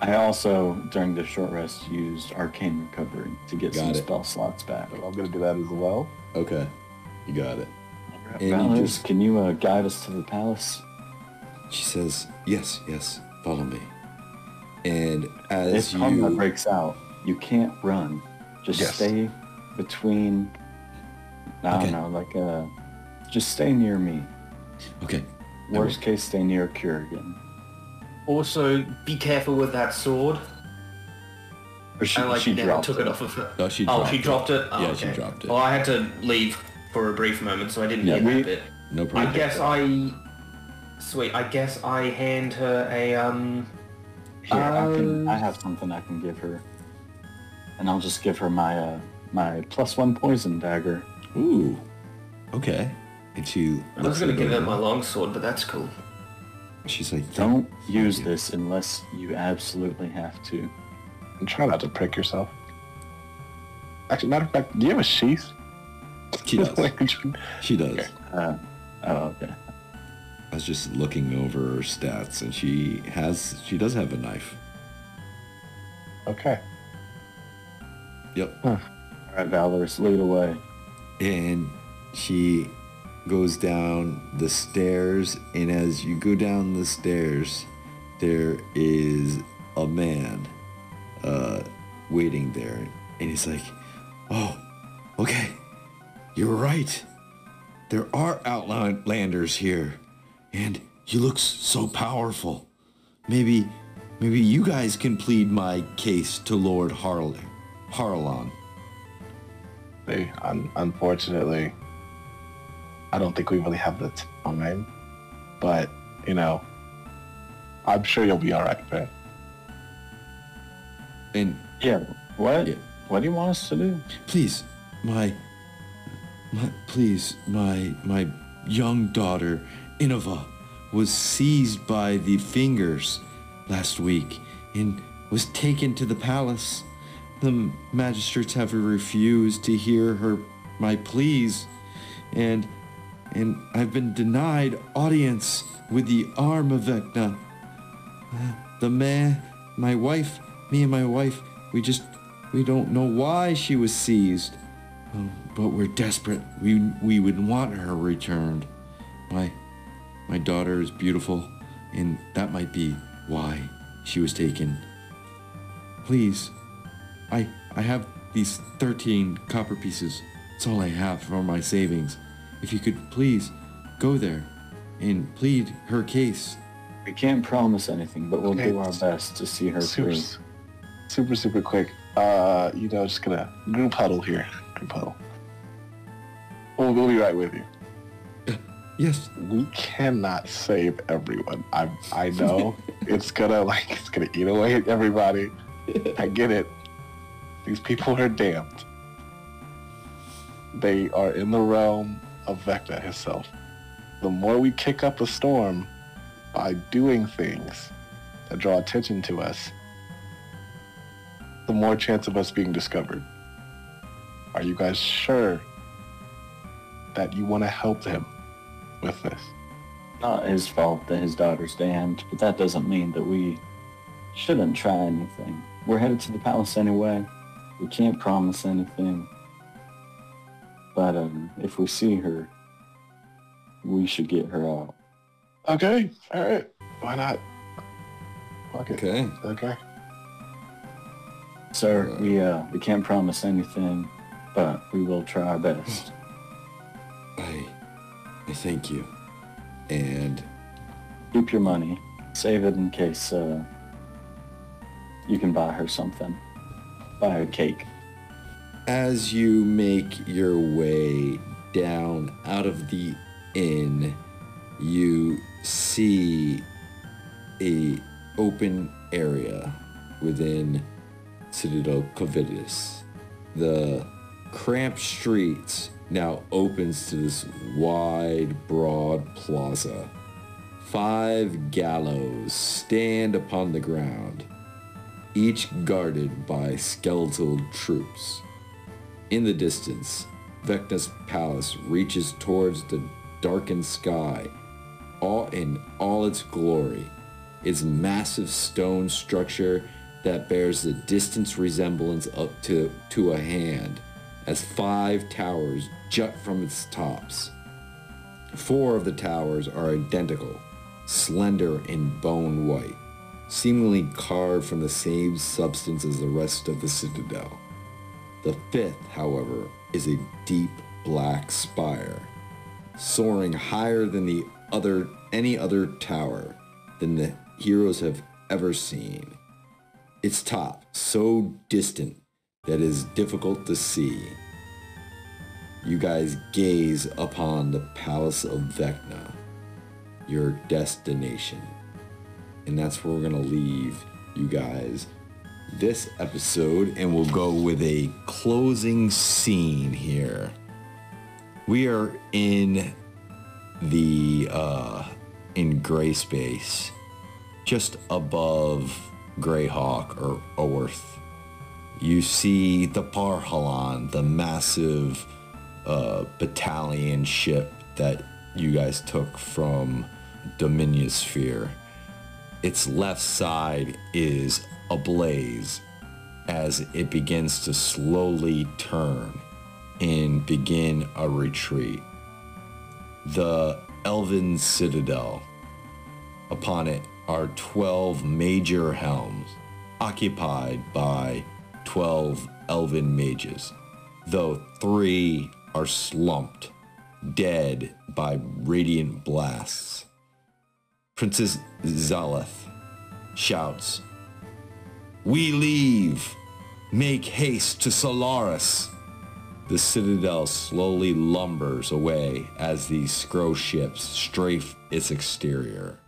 Speaker 3: I also, during the short rest, used arcane recovery to get
Speaker 1: Got
Speaker 3: some
Speaker 1: it.
Speaker 3: spell slots back.
Speaker 2: I'm gonna do that as well.
Speaker 1: Okay, you got it. And you just-
Speaker 3: can you uh, guide us to the palace?
Speaker 1: She says, "Yes, yes, follow me." And as
Speaker 3: If combat
Speaker 1: you,
Speaker 3: breaks out, you can't run. Just
Speaker 2: Yes.
Speaker 3: stay between. I don't know, like uh, just stay near me.
Speaker 1: okay,
Speaker 3: Worst case, stay near Kurgan.
Speaker 4: Also, be careful with that sword.
Speaker 3: Or she,
Speaker 4: I like
Speaker 3: she
Speaker 4: never
Speaker 3: dropped
Speaker 4: took it off of her.
Speaker 1: No, she
Speaker 4: oh,
Speaker 1: dropped
Speaker 4: she dropped it. Oh,
Speaker 1: Yeah, she dropped it.
Speaker 4: Well, I had to leave for a brief moment, so I didn't
Speaker 3: Yeah,
Speaker 4: hear
Speaker 3: we-
Speaker 4: that bit.
Speaker 1: no problem.
Speaker 4: I guess I. Sweet. I guess I hand her a um.
Speaker 3: Here, I can.
Speaker 4: Uh,
Speaker 3: I have something I can give her, and I'll just give her my uh, my plus one poison dagger.
Speaker 1: Ooh, okay. And she
Speaker 4: I was gonna give her
Speaker 1: over.
Speaker 4: my longsword, but that's cool.
Speaker 1: She's like,
Speaker 3: Don't use
Speaker 1: you.
Speaker 3: this unless you absolutely have to.
Speaker 2: And try not to prick yourself. Actually, matter of fact, do you have a sheath?
Speaker 1: She does. She does.
Speaker 3: Uh, oh, okay.
Speaker 1: I was just looking over her stats, and she has, she does have a knife.
Speaker 2: okay.
Speaker 1: Yep.
Speaker 3: All right, Valorous, lead away.
Speaker 1: and she goes down the stairs and as you go down the stairs there is a man uh waiting there. And he's like oh okay you're right. There are outlanders here and he looks so powerful. Maybe maybe you guys can plead my case to lord Harl- harlan
Speaker 2: They, un- unfortunately, I don't think we really have the time. But you know, I'm sure you'll be all right, man.
Speaker 1: and
Speaker 3: Yeah. What?
Speaker 1: Yeah.
Speaker 3: What do you want us to do?
Speaker 1: Please, my, my, please, my, my young daughter, Innova, was seized by the fingers last week and was taken to the palace. The magistrates have refused to hear her my pleas, and and I've been denied audience with the arm of Vecna. The man, my wife, me and my wife, we just we don't know why she was seized, Oh, but we're desperate. We we would want her returned. My my daughter is beautiful, and that might be why she was taken. Please, I I have these 13 copper pieces. It's all I have for my savings. If you could please go there and plead her case.
Speaker 3: We can't promise anything, but we'll
Speaker 2: Okay.
Speaker 3: do our best to see her
Speaker 2: Super,
Speaker 3: through.
Speaker 2: super, super quick. Uh, you know, just gonna group huddle here. Group huddle. We'll, we'll be right with you.
Speaker 1: Yes,
Speaker 2: We cannot save everyone. I I know it's gonna like it's gonna eat away at everybody. I get it. These people are damned. They are in the realm of Vecna herself. The more we kick up a storm by doing things that draw attention to us, the more chance of us being discovered. Are you guys sure that you want to help him with this?
Speaker 3: Not his fault that his daughter's damned, but that doesn't mean that we shouldn't try anything. We're headed to the palace anyway. We can't promise anything. But um, if we see her, we should get her out.
Speaker 2: Okay, all right. Why not? Fuck it.
Speaker 1: okay.
Speaker 2: Okay.
Speaker 3: Sir, we uh, we can't promise anything, but we will try our best.
Speaker 1: I I thank you. And
Speaker 3: Keep your money. Save it in case uh, you can buy her something. Her cake.
Speaker 1: as you make your way down out of the inn, you see a open area within Citadel Cavitius. The cramped streets now opens to this wide, broad plaza. Five gallows stand upon the ground, each guarded by skeletal troops. In the distance, Vecna's palace reaches towards the darkened sky, all in all its glory. Its massive stone structure that bears the distant resemblance up to, to a hand, as five towers jut from its tops. Four of the towers are identical, slender and bone white, seemingly carved from the same substance as the rest of the citadel. The fifth, however, is a deep black spire, soaring higher than the other any other tower than the heroes have ever seen. Its top so distant that it is difficult to see. You guys gaze upon the palace of Vecna, your destination. And that's where we're gonna leave you guys this episode and we'll go with a closing scene here. We are in the uh in Greyspace just above Greyhawk or Oerth. You see the Parhalan, the massive uh, battalion ship that you guys took from Dominion Sphere. Its left side is ablaze as it begins to slowly turn and begin a retreat. The Elven Citadel. Upon it are 12 major helms, occupied by 12 elven mages, though three are slumped, dead by radiant blasts. Princess Zaleth shouts, We leave! Make haste to Solaris! The citadel slowly lumbers away as these scro ships strafe its exterior.